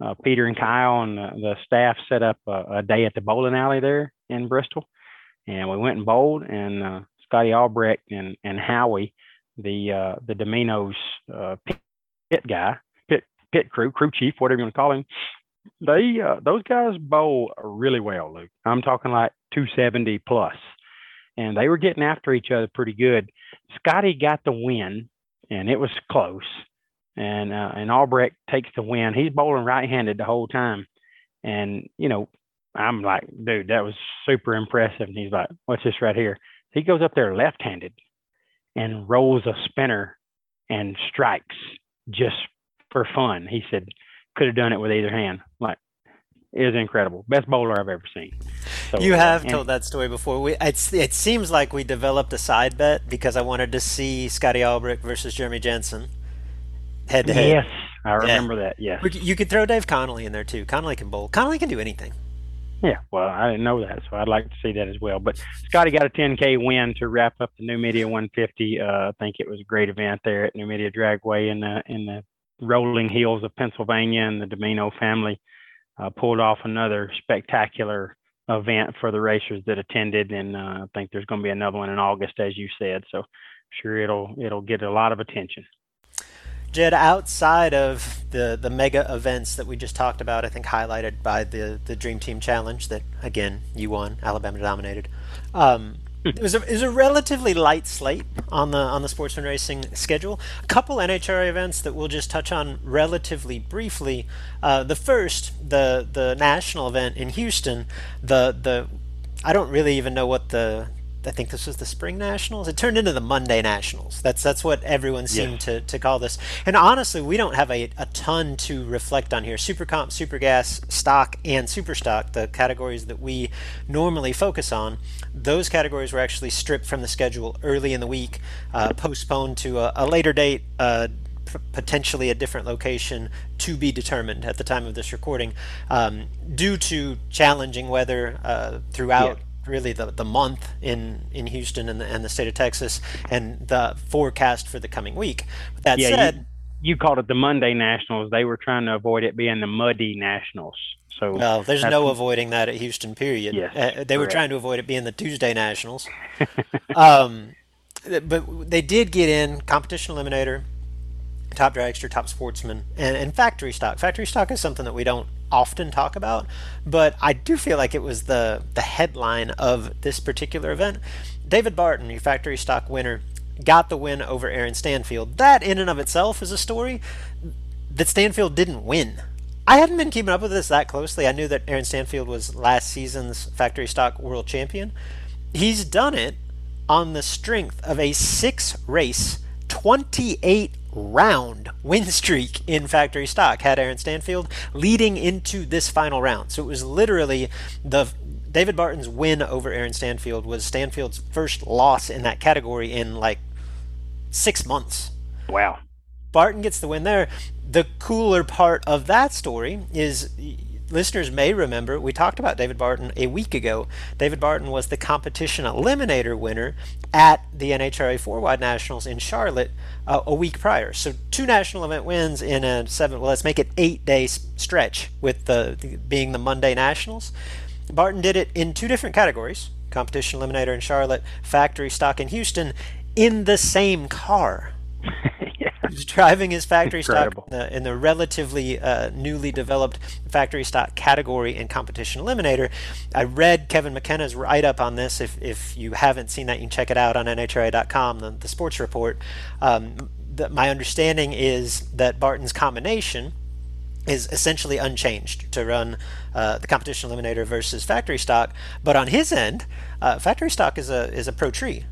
S2: Uh, Peter and Kyle and the, the staff set up a, a, day at the bowling alley there in Bristol, and we went and bowled. And uh, Scotty Albrecht and and Howie, the uh, the Biondo's uh, pit guy, pit crew, crew chief, whatever you want to call him, they uh, those guys bowl really well, Luke. I'm talking like 270 plus, and they were getting after each other pretty good. Scotty got the win, and it was close. And uh, and Albrecht takes the win. He's bowling right-handed the whole time, and you know I'm like, dude, that was super impressive. And he's like, what's this right here? He goes up there left-handed and rolls a spinner and strikes just for fun. He said could have done it with either hand. Like it was incredible. Best bowler I've ever seen.
S1: So, you have uh, told that story before. We it's, it seems like we developed a side bet because I wanted to see Scotty Albrecht versus Jeremy Jensen head to head.
S2: Yes, I remember yeah. that. Yes.
S1: You could throw Dave Connolly in there too. Connolly can bowl. Connolly can do anything.
S2: Yeah, well, I didn't know that, so I'd like to see that as well. But Scotty got a 10K win to wrap up the Numidia 150. Uh, I think it was a great event there at Numidia Dragway in the in the rolling hills of Pennsylvania, and the Biondo family uh, pulled off another spectacular event for the racers that attended. And uh, I think there's going to be another one in August, as you said. So sure it'll it'll get a lot of attention.
S1: Jed, outside of the, the mega events that we just talked about, I think highlighted by the, the Dream Team Challenge that, again, you won, Alabama dominated. Um, it was a, it was a relatively light slate on the on the sportsman racing schedule. A couple NHRA events that we'll just touch on relatively briefly. Uh, the first, the the national event in Houston. The the I don't really even know what the I think this was the Spring Nationals. It turned into the Monday Nationals. That's that's what everyone seemed yeah. to, to call this. And honestly, we don't have a, a ton to reflect on here. Super Comp, Super Gas, Stock, and Super Stock, the categories that we normally focus on, those categories were actually stripped from the schedule early in the week, uh, postponed to a, a later date. Uh, potentially a different location to be determined at the time of this recording um, due to challenging weather uh, throughout yeah really the, the month in, in Houston and the, and the state of Texas and the forecast for the coming week. That yeah, said,
S2: you called it the Monday Nationals. They were trying to avoid it being the Muddy Nationals. So
S1: Well, there's no avoiding that at Houston. Period.
S2: Yes,
S1: Uh, they were trying to avoid it being the Tuesday Nationals. [laughs] um, but they did get in competition eliminator, top dragster, top sportsman, and, and factory stock. Factory stock is something that we don't often talk about, but I do feel like it was the the headline of this particular event. David Barton, your factory stock winner, got the win over Aaron Stanfield. That in and of itself is a story that Stanfield didn't win. I hadn't been keeping up with this that closely. I knew that Aaron Stanfield was last season's factory stock world champion. He's done it on the strength of a six race, 28 round win streak in factory stock, had Aaron Stanfield leading into this final round. So it was literally the David Barton's win over Aaron Stanfield was Stanfield's first loss in that category in like six months.
S2: wow.
S1: Barton gets the win there. The cooler part of that story is listeners may remember we talked about David Barton a week ago. David Barton was the competition eliminator winner at the NHRA four wide nationals in Charlotte uh, a week prior. So two national event wins in a seven. Well, let's make it eight day stretch with the, the being the Monday nationals. Barton did it in two different categories: competition eliminator in Charlotte, factory stock in Houston, in the same car. [laughs]
S2: yeah.
S1: He was driving his factory
S2: Incredible.
S1: stock in the, in the relatively uh, newly developed factory stock category in competition eliminator. I read Kevin McKenna's write up on this. If, if you haven't seen that, you can check it out on NHRA.com, the, the sports report. Um, the, my understanding is that Barton's combination is essentially unchanged to run uh, the competition eliminator versus factory stock. But on his end, uh, factory stock is a is a pro tree,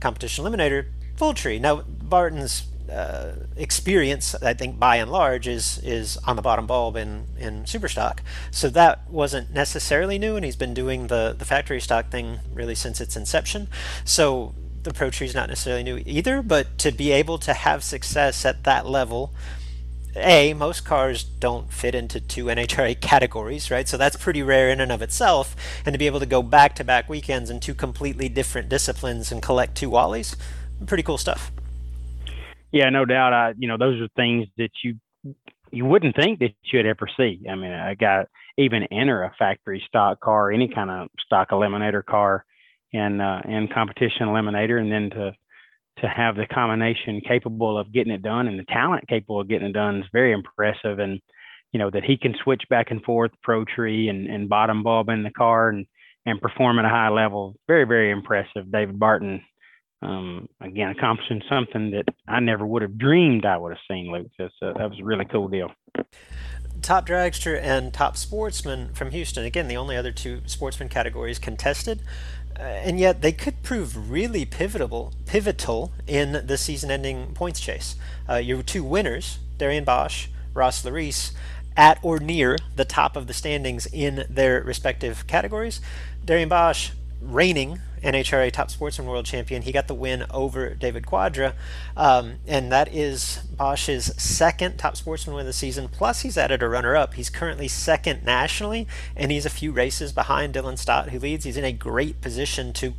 S1: competition eliminator full tree. Now Barton's uh, experience, I think by and large, is is on the bottom bulb in in super stock. So that wasn't necessarily new, and he's been doing the the factory stock thing really since its inception. So the pro tree is not necessarily new either, but to be able to have success at that level a most cars don't fit into two NHRA categories, right? So that's pretty rare in and of itself. And to be able to go back to back weekends in two completely different disciplines and collect two Wallies, pretty cool stuff.
S2: Yeah, no doubt. I, you know, those are things that you you wouldn't think that you'd ever see. I mean, I got even enter a factory stock car, any kind of stock eliminator car, in uh, in competition eliminator, and then to to have the combination capable of getting it done and the talent capable of getting it done is very impressive. And you know that he can switch back and forth pro tree and, and bottom bulb in the car and and perform at a high level. Very very impressive. David Barton um, again, accomplishing something that I never would have dreamed I would have seen, Luke. Uh, that was a really cool deal.
S1: Top dragster and top sportsman from Houston. Again, the only other two sportsman categories contested. Uh, and yet they could prove really pivotal, pivotal in the season-ending points chase. Uh, your two winners, Darian Bosch, Ross Larice, at or near the top of the standings in their respective categories. Darian Bosch, reigning NHRA Top Sportsman World Champion, he got the win over David Quadra, um, and that is Bosch's second Top Sportsman win of the season. Plus, he's added a runner-up. He's currently second nationally, and he's a few races behind Dylan Stott, who leads. He's in a great position to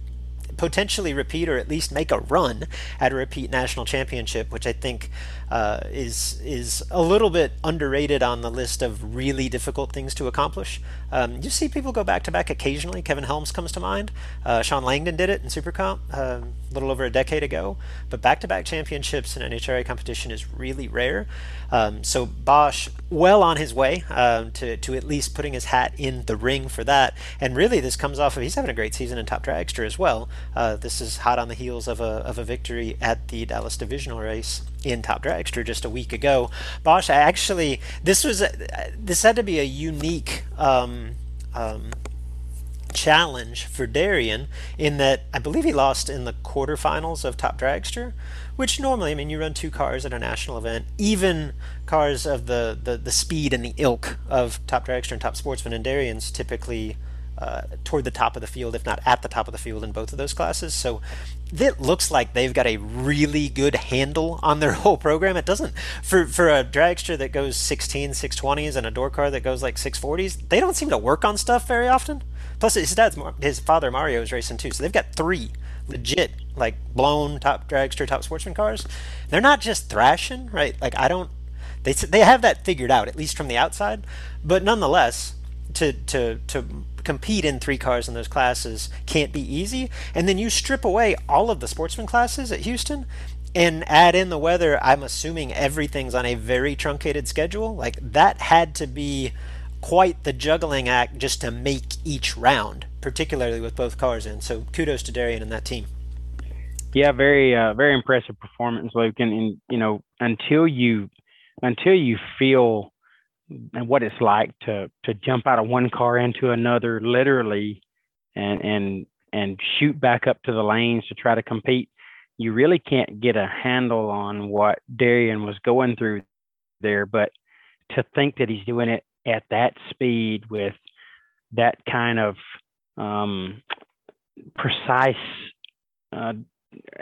S1: potentially repeat or at least make a run at a repeat national championship, which I think uh, is is a little bit underrated on the list of really difficult things to accomplish. Um, you see people go back to back occasionally. Kevin Helms comes to mind. Uh, Sean Langdon did it in Supercomp uh, a little over a decade ago. But back to back championships in NHRA competition is really rare. Um, so Bosch well on his way um, to to at least putting his hat in the ring for that. And really, this comes off of he's having a great season in Top Dragster as well. Uh, this is hot on the heels of a of a victory at the Dallas Divisional race in Top Dragster just a week ago. Bosch I actually this was a, this had to be a unique. Um, um, challenge for Darian in that I believe he lost in the quarterfinals of Top Dragster, which normally, I mean, you run two cars at a national event, even cars of the, the, the speed and the ilk of Top Dragster and Top Sportsman and Darian's typically uh, toward the top of the field, if not at the top of the field in both of those classes. So it looks like they've got a really good handle on their [laughs] whole program. It doesn't for for a dragster that goes 16 620s and a door car that goes like 640s. They don't seem to work on stuff very often. Plus, his dad's his father Mario is racing too, so they've got three legit like blown top dragster, top sportsman cars, they're not just thrashing, right? Like I don't, they they have that figured out at least from the outside, but nonetheless, to to to compete in three cars in those classes can't be easy. And then you strip away all of the sportsman classes at Houston and add in the weather. I'm assuming everything's on a very truncated schedule. Like that had to be quite the juggling act just to make each round, particularly with both cars in. So kudos to Darian and that team.
S2: Yeah, very uh, very impressive performance. And, and you know, until you until you feel and what it's like to to jump out of one car into another literally and and and shoot back up to the lanes to try to compete. You really can't get a handle on what Darian was going through there but to think that he's doing it at that speed with that kind of um, precise uh,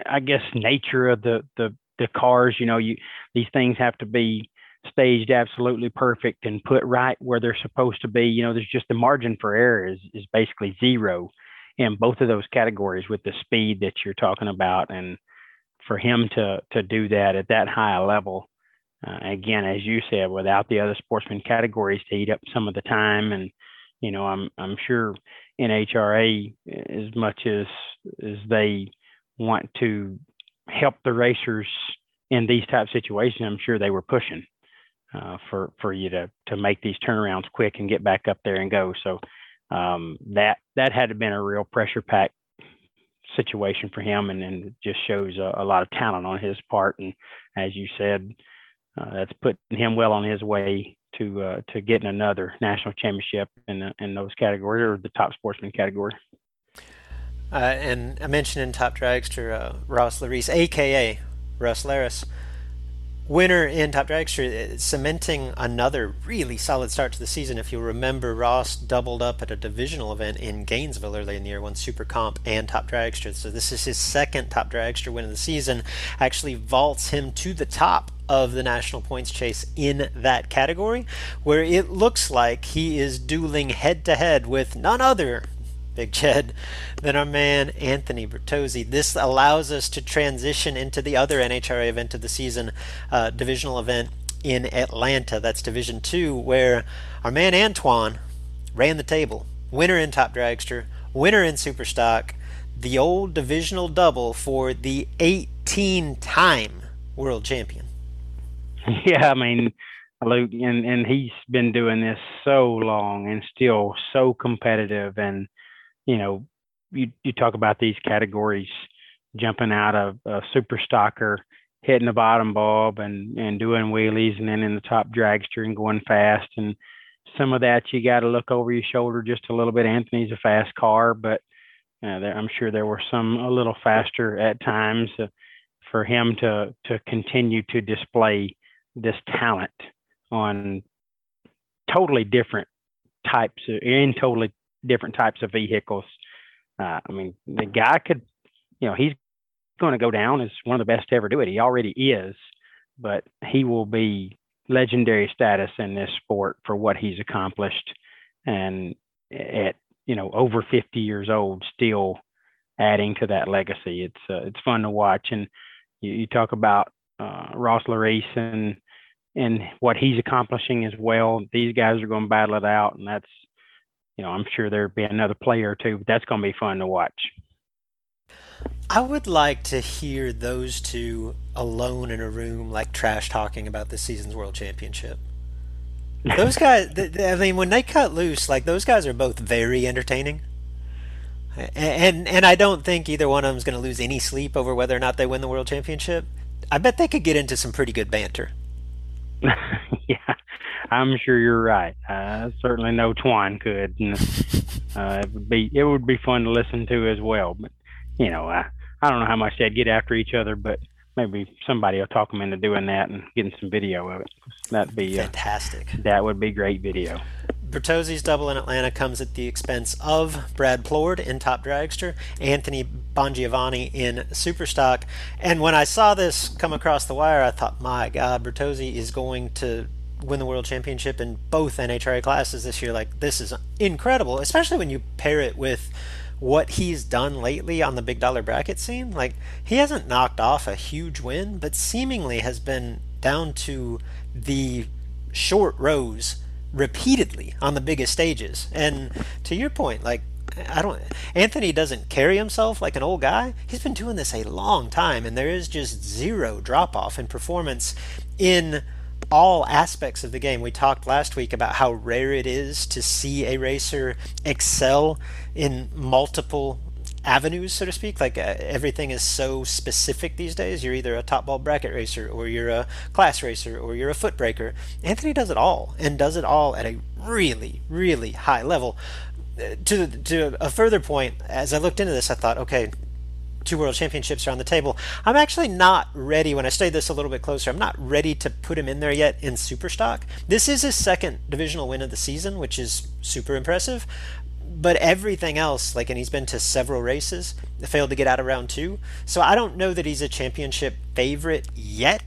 S2: I guess nature of the the the cars you know you these things have to be staged absolutely perfect and put right where they're supposed to be. You know, there's just the margin for error is is basically zero in both of those categories with the speed that you're talking about. And for him to to do that at that high a level, uh, again, as you said, without the other sportsman categories to eat up some of the time, and you know, I'm I'm sure NHRA as much as as they want to help the racers in these type situations, I'm sure they were pushing uh, for for you to to make these turnarounds quick and get back up there and go. So um, that that had to been a real pressure packed situation for him, and, and just shows a, a, lot of talent on his part. And as you said, uh, that's putting him well on his way to uh, to getting another national championship in in those categories or the top sportsman category.
S1: Uh, and I mentioned in top dragster uh, Ross Larice, aka Russ Laris winner in Top Dragster, uh, cementing another really solid start to the season. If you remember, Ross doubled up at a divisional event in Gainesville early in the year, won Super Comp and Top Dragster. So this is his second Top Dragster win of the season. Actually vaults him to the top of the national points chase in that category, where it looks like he is dueling head to head with none other Big Jed, then our man Anthony Bertozzi. This allows us to transition into the other NHRA event of the season, uh, divisional event in Atlanta. That's Division 2, where our man Antoine ran the table. Winner in Top Dragster, winner in Superstock, the old divisional double for the 18 time world champion. [laughs]
S2: Yeah, I mean, Luke, and, and he's been doing this so long and still so competitive. And you know, you you talk about these categories jumping out of a super stocker, hitting the bottom bulb and and doing wheelies, and then in the top dragster and going fast. And some of that you got to look over your shoulder just a little bit. Anthony's a fast car, but there, I'm sure there were some a little faster at times. Uh, for him to to continue to display this talent on totally different types of, in totally different types of vehicles. Uh, I mean, the guy could, you know, he's going to go down as one of the best to ever do it. He already is, but he will be legendary status in this sport for what he's accomplished. And at, you know, over 50 years old, still adding to that legacy. It's, uh, it's fun to watch. And you, you talk about uh, Ross Larice and, and what he's accomplishing as well. These guys are going to battle it out, and that's you know, I'm sure there'd be another player or two, but that's going to be fun to watch.
S1: I would like to hear those two alone in a room, like trash talking about this season's world championship. Those [laughs] guys, I mean, when they cut loose, like those guys are both very entertaining. And and I don't think either one of them is going to lose any sleep over whether or not they win the world championship. I bet they could get into some pretty good banter. [laughs]
S2: yeah, I'm sure you're right. I certainly know Twine could, and uh, it would be it would be fun to listen to as well. But you know, I I don't know how much they'd get after each other, but maybe somebody will talk them into doing that and getting some video of it. That'd be
S1: uh, fantastic.
S2: That would be great video.
S1: Bertozzi's double in Atlanta comes at the expense of Brad Plourd in Top Dragster, Anthony Bongiovanni in Superstock. And when I saw this come across the wire, I thought, my God, Bertozzi is going to win the world championship in both NHRA classes this year. Like this is incredible, especially when you pair it with what he's done lately on the big dollar bracket scene, like he hasn't knocked off a huge win, but seemingly has been down to the short rows repeatedly on the biggest stages. And to your point, like I don't Anthony doesn't carry himself like an old guy. He's been doing this a long time and there is just zero drop off in performance in all aspects of the game. We talked last week about how rare it is to see a racer excel in multiple avenues, so to speak. Like uh, everything is so specific these days. You're either a top bulb bracket racer, or you're a class racer, or you're a foot breaker. Anthony does it all, and does it all at a really, really high level. Uh, to to a further point, as I looked into this, I thought, okay, two world championships are on the table. I'm actually not ready. When I studied this a little bit closer, I'm not ready to put him in there yet in super stock. This is his second divisional win of the season, which is super impressive but everything else, like, and he's been to several races, failed to get out of round two. So I don't know that he's a championship favorite yet.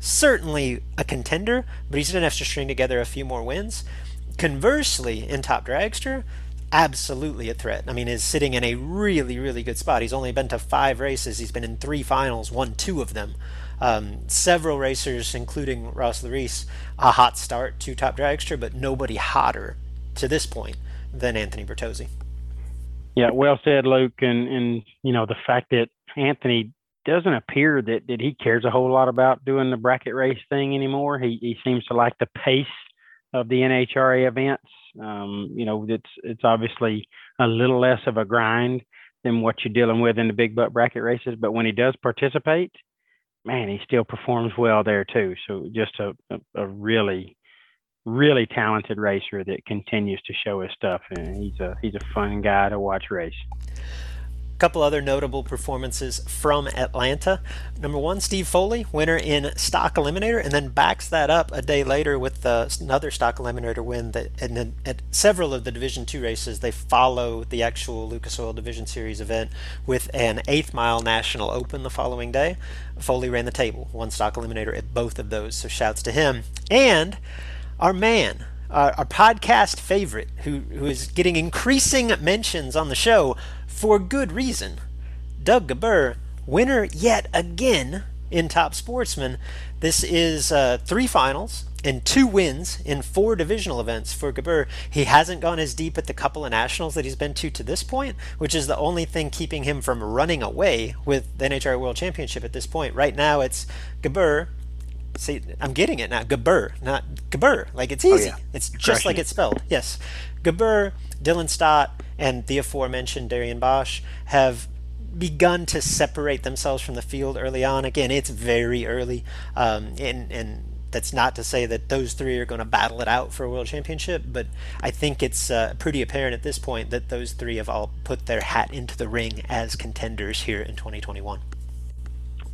S1: Certainly a contender, but he's going to have to string together a few more wins. Conversely, in Top Dragster, absolutely a threat. I mean, is sitting in a really, really good spot. He's only been to five races. He's been in three finals, won two of them. Um, several racers, including Ross Larice, a hot start to Top Dragster, but nobody hotter to this point than Anthony Bertozzi.
S2: Yeah, well said, Luke. And and you know the fact that Anthony doesn't appear that that he cares a whole lot about doing the bracket race thing anymore. He he seems to like the pace of the NHRA events. Um, you know, it's it's obviously a little less of a grind than what you're dealing with in the big butt bracket races. But when he does participate, man, he still performs well there too. So just a, a, a really really talented racer that continues to show his stuff, and he's a he's a fun guy to watch race.
S1: Couple other notable performances from Atlanta. Number won, Steve Foley, winner in Stock Eliminator, and then backs that up a day later with uh, another Stock Eliminator win. That and then at several of the Division Two races, they follow the actual Lucas Oil Division Series event with an eighth mile National Open the following day. Foley ran the table, one Stock Eliminator at both of those, so shouts to him. And our man, our, our, podcast favorite, who, who is getting increasing mentions on the show for good reason, Doug Gabur, winner yet again in Top Sportsman. This is uh, three finals and two wins in four divisional events for Gabur. He hasn't gone as deep at the couple of nationals that he's been to to this point, which is the only thing keeping him from running away with the NHRA World Championship at this point. Right now, it's Gabur, See, I'm getting it now. Gabur, not Gabur. Like it's oh, easy. Oh, yeah. It's just like it's spelled. Yes. Gabur, Dylan Stott, and the aforementioned Darian Bosch have begun to separate themselves from the field early on. Again, it's very early, um, and and that's not to say that those three are going to battle it out for a world championship, but I think it's uh, pretty apparent at this point that those three have all put their hat into the ring as contenders here in 2021.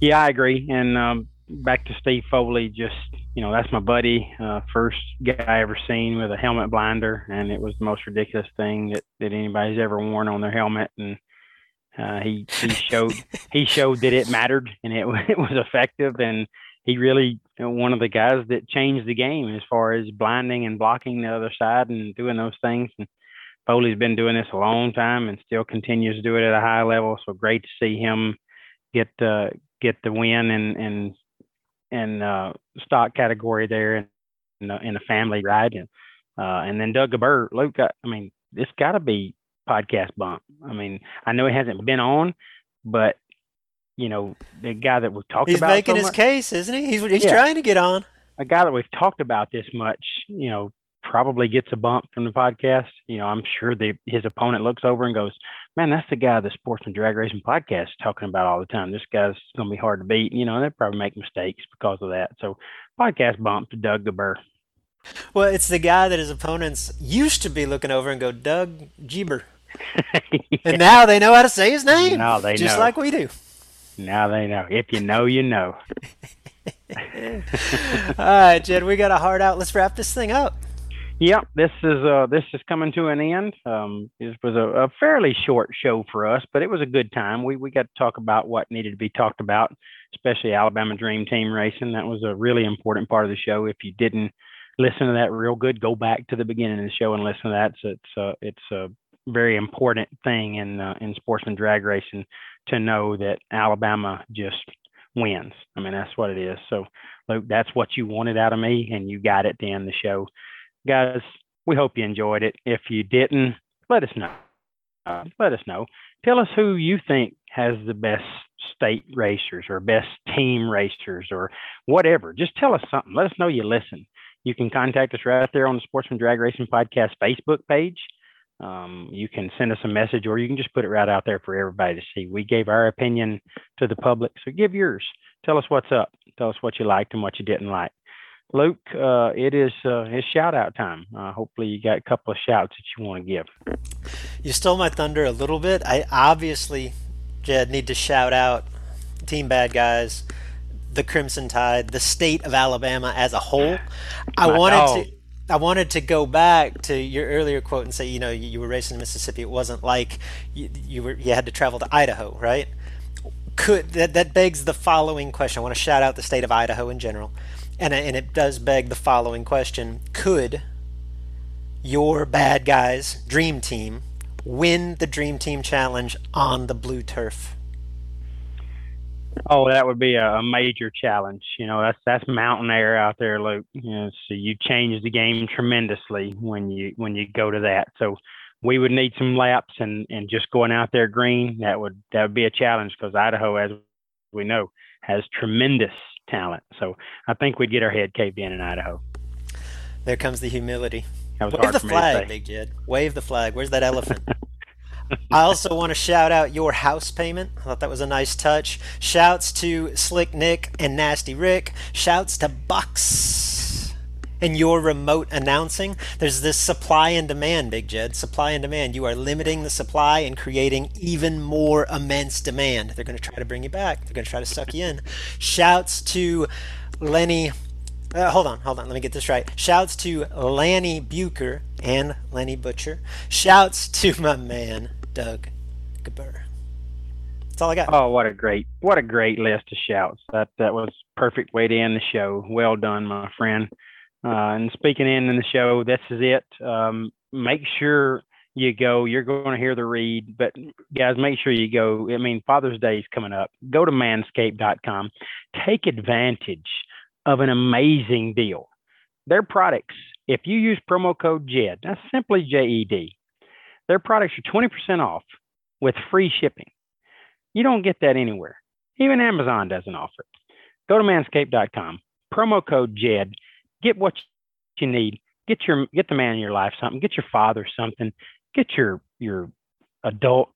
S2: Yeah, I agree, and um, back to Steve Foley, just you know, that's my buddy. Uh, first guy I ever seen with a helmet blinder, and it was the most ridiculous thing that, that anybody's ever worn on their helmet. And uh, he he showed [laughs] he showed that it mattered and it [laughs] it was effective. And he really you know, one of the guys that changed the game as far as blinding and blocking the other side and doing those things. And Foley's been doing this a long time and still continues to do it at a high level. So great to see him get uh, get the win and and in uh, stock category there in, in, in a family ride. And, uh, and then Doug Gabur, Luke, got, I mean, this got to be podcast bump. I mean, I know he hasn't been on, but you know, the guy that we've talked
S1: he's
S2: about.
S1: He's making
S2: so
S1: his
S2: much,
S1: case, isn't he? He's, he's yeah. trying to get on.
S2: A guy that we've talked about this much, you know, probably gets a bump from the podcast. You know, I'm sure the, his opponent looks over and goes, man, that's the guy the Sportsman Drag Racing podcast is talking about all the time. This guy's going to be hard to beat. You know, they probably make mistakes because of that. So, podcast bump to Doug Gabur.
S1: Well, it's the guy that his opponents used to be looking over and go, Doug Geber. yeah. [laughs] And now they know how to say his name.
S2: Now they know.
S1: just
S2: know.
S1: like we do.
S2: Now they know. If you know, you know. [laughs]
S1: all right, Jed, we got a hard out. Let's wrap this thing up.
S2: Yep, this is uh, this is coming to an end. Um, this was a, a, fairly short show for us, but it was a good time. We we got to talk about what needed to be talked about, especially Alabama Dream Team racing. That was a really important part of the show. If you didn't listen to that real good, go back to the beginning of the show and listen to that. So it's uh, it's uh, very important thing in uh, in sportsman drag racing to know that Alabama just wins. I mean, that's what it is. So, Luke, that's what you wanted out of me, and you got it to end the show. Guys, we hope you enjoyed it. If you didn't, let us know. Uh, let us know. Tell us who you think has the best state racers or best team racers or whatever. Just tell us something. Let us know you listen. You can contact us right there on the Sportsman Drag Racing Podcast Facebook page. Um, you can send us a message or you can just put it right out there for everybody to see. We gave our opinion to the public, so give yours. Tell us what's up. Tell us what you liked and what you didn't like. Luke, uh, it is uh, it's shout out time. Uh, hopefully, you got a couple of shouts that you want to give.
S1: You stole my thunder a little bit. I obviously, Jed, need to shout out Team Bad Guys, the Crimson Tide, the state of Alabama as a whole. I
S2: My
S1: wanted
S2: dog.
S1: to. I wanted to go back to your earlier quote and say, you know, you, you were racing in Mississippi. It wasn't like you, you were you had to travel to Idaho, right? Could that that begs the following question? I want to shout out the state of Idaho in general, and and it does beg the following question: Could your bad guys dream team win the dream team challenge on the blue turf?
S2: Oh, that would be a, major challenge. You know, that's that's mountain air out there, Luke. You know, so you change the game tremendously when you when you go to that. So we would need some laps and and just going out there green. That would that would be a challenge because Idaho, as we know, has tremendous talent. So I think we'd get our head caved in in Idaho.
S1: There comes the humility. Wave the
S2: for me to
S1: flag. Big Jed. Wave the flag. Where's that elephant? [laughs] I also want to shout out your house payment. I thought that was a nice touch. Shouts to Slick Nick and Nasty Rick. Shouts to Bucks and your remote announcing. There's this supply and demand, Big Jed. Supply and demand. You are limiting the supply and creating even more immense demand. They're going to try to bring you back. They're going to try to suck you in. Shouts to Lenny uh, hold on, hold on. Let me get this right. Shouts to Lanny Bucher and Lenny Butcher. Shouts to my man Doug Gabur. That's all I got.
S2: Oh, what a great, what a great list of shouts. That that was perfect way to end the show. Well done, my friend. Uh, and speaking in in the show, this is it. Um, make sure you go. You're going to hear the read, but guys, make sure you go. I mean, Father's Day is coming up. Go to manscaped.com. Take advantage of an amazing deal. Their products, if you use promo code JED, that's simply J E D, their products are 20% off with free shipping. You don't get that anywhere. Even Amazon doesn't offer it. Go to manscaped.com, promo code JED, get what you need. Get your get the man in your life something. Get your father something. Get your your adult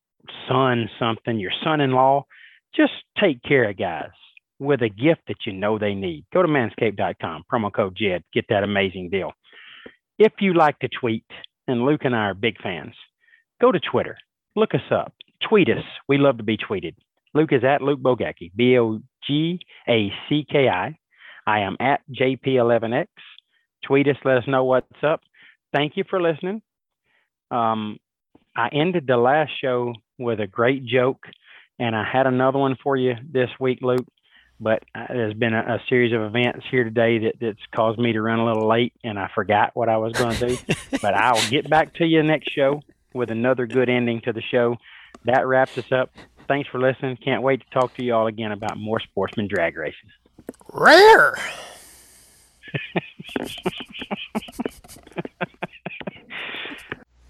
S2: son something. Your son-in-law. Just take care of guys with a gift that you know they need. Go to manscaped.com, promo code JED. Get that amazing deal. If you like to tweet, and Luke and I are big fans, go to Twitter. Look us up. Tweet us. We love to be tweeted. Luke is at Luke Bogacki, B O G A C K I. I am at JP11X. Tweet us. Let us know what's up. Thank you for listening. Um, I ended the last show with a great joke, and I had another one for you this week, Luke. But uh, there's been a, a series of events here today that, that's caused me to run a little late, and I forgot what I was going to do. [laughs] but I'll get back to you next show with another good ending to the show. That wraps us up. Thanks for listening. Can't wait to talk to you all again about more sportsman drag racing.
S1: Rare. [laughs]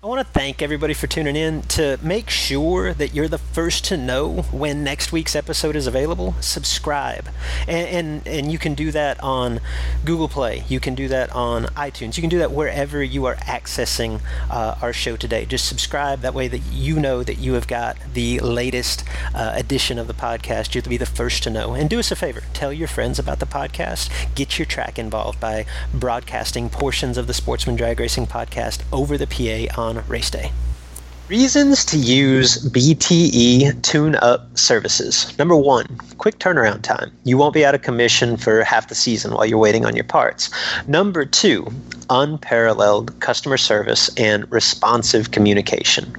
S1: I want to thank everybody for tuning in. To make sure that you're the first to know when next week's episode is available, subscribe. And, and, and you can do that on Google Play. You can do that on iTunes. You can do that wherever you are accessing uh, our show today. Just subscribe. That way that you know that you have got the latest uh, edition of the podcast. You'll be the first to know. And do us a favor. Tell your friends about the podcast. Get your track involved by broadcasting portions of the Sportsman Drag Racing podcast over the PA on race day.
S4: Reasons to use BTE tune up services. Number one, quick turnaround time. You won't be out of commission for half the season while you're waiting on your parts. Number two, unparalleled customer service and responsive communication.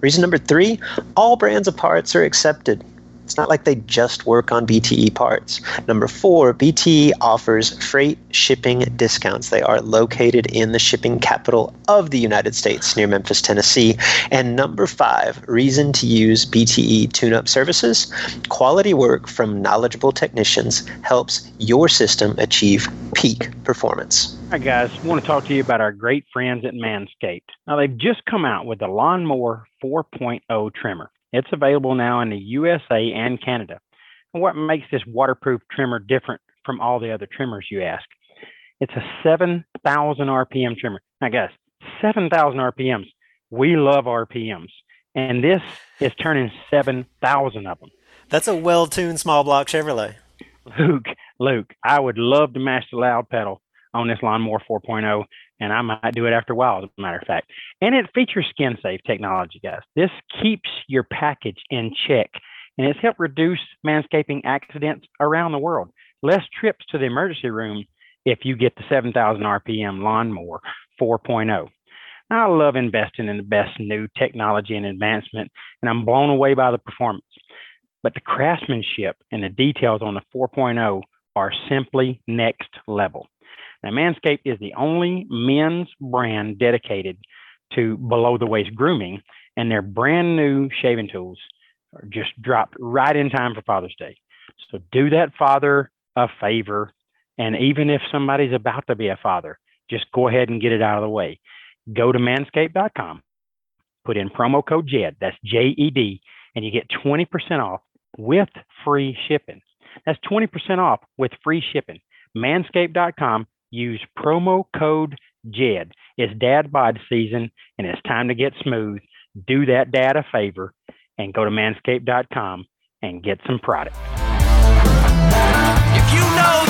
S4: Reason number three, all brands of parts are accepted.
S5: It's not like they just work on BTE parts. Number four, BTE offers freight shipping discounts. They are located in the shipping capital of the United States near Memphis, Tennessee. And number five, reason to use BTE tune up services. Quality work from knowledgeable technicians helps your system achieve peak performance.
S2: Hi, guys. I want to talk to you about our great friends at Manscaped. Now, they've just come out with the Lawnmower 4.0 trimmer. It's available now in the USA and Canada. And what makes this waterproof trimmer different from all the other trimmers, you ask? It's a 7,000 RPM trimmer. Now, guys, 7,000 RPMs. We love RPMs. And this is turning 7,000 of them.
S6: That's a well tuned small block Chevrolet.
S2: Luke, Luke, I would love to match the loud pedal on this lawnmower 4.0, and I might do it after a while, as a matter of fact. And it features skin safe technology, guys. This keeps your package in check, and it's helped reduce manscaping accidents around the world. Less trips to the emergency room if you get the 7,000 RPM lawnmower 4.0. I love investing in the best new technology and advancement, and I'm blown away by the performance. But the craftsmanship and the details on the 4.0 are simply next level. Now, Manscaped is the only men's brand dedicated to below the waist grooming, and their brand new shaving tools are just dropped right in time for Father's Day. So do that father a favor. And even if somebody's about to be a father, just go ahead and get it out of the way. Go to manscaped.com, put in promo code JED, that's J E D, and you get 20% off with free shipping. That's 20% off with free shipping. Manscaped.com, use promo code JED. It's dad bod season and it's time to get smooth. Do that dad a favor and go to manscaped.com and get some product.
S3: If you know.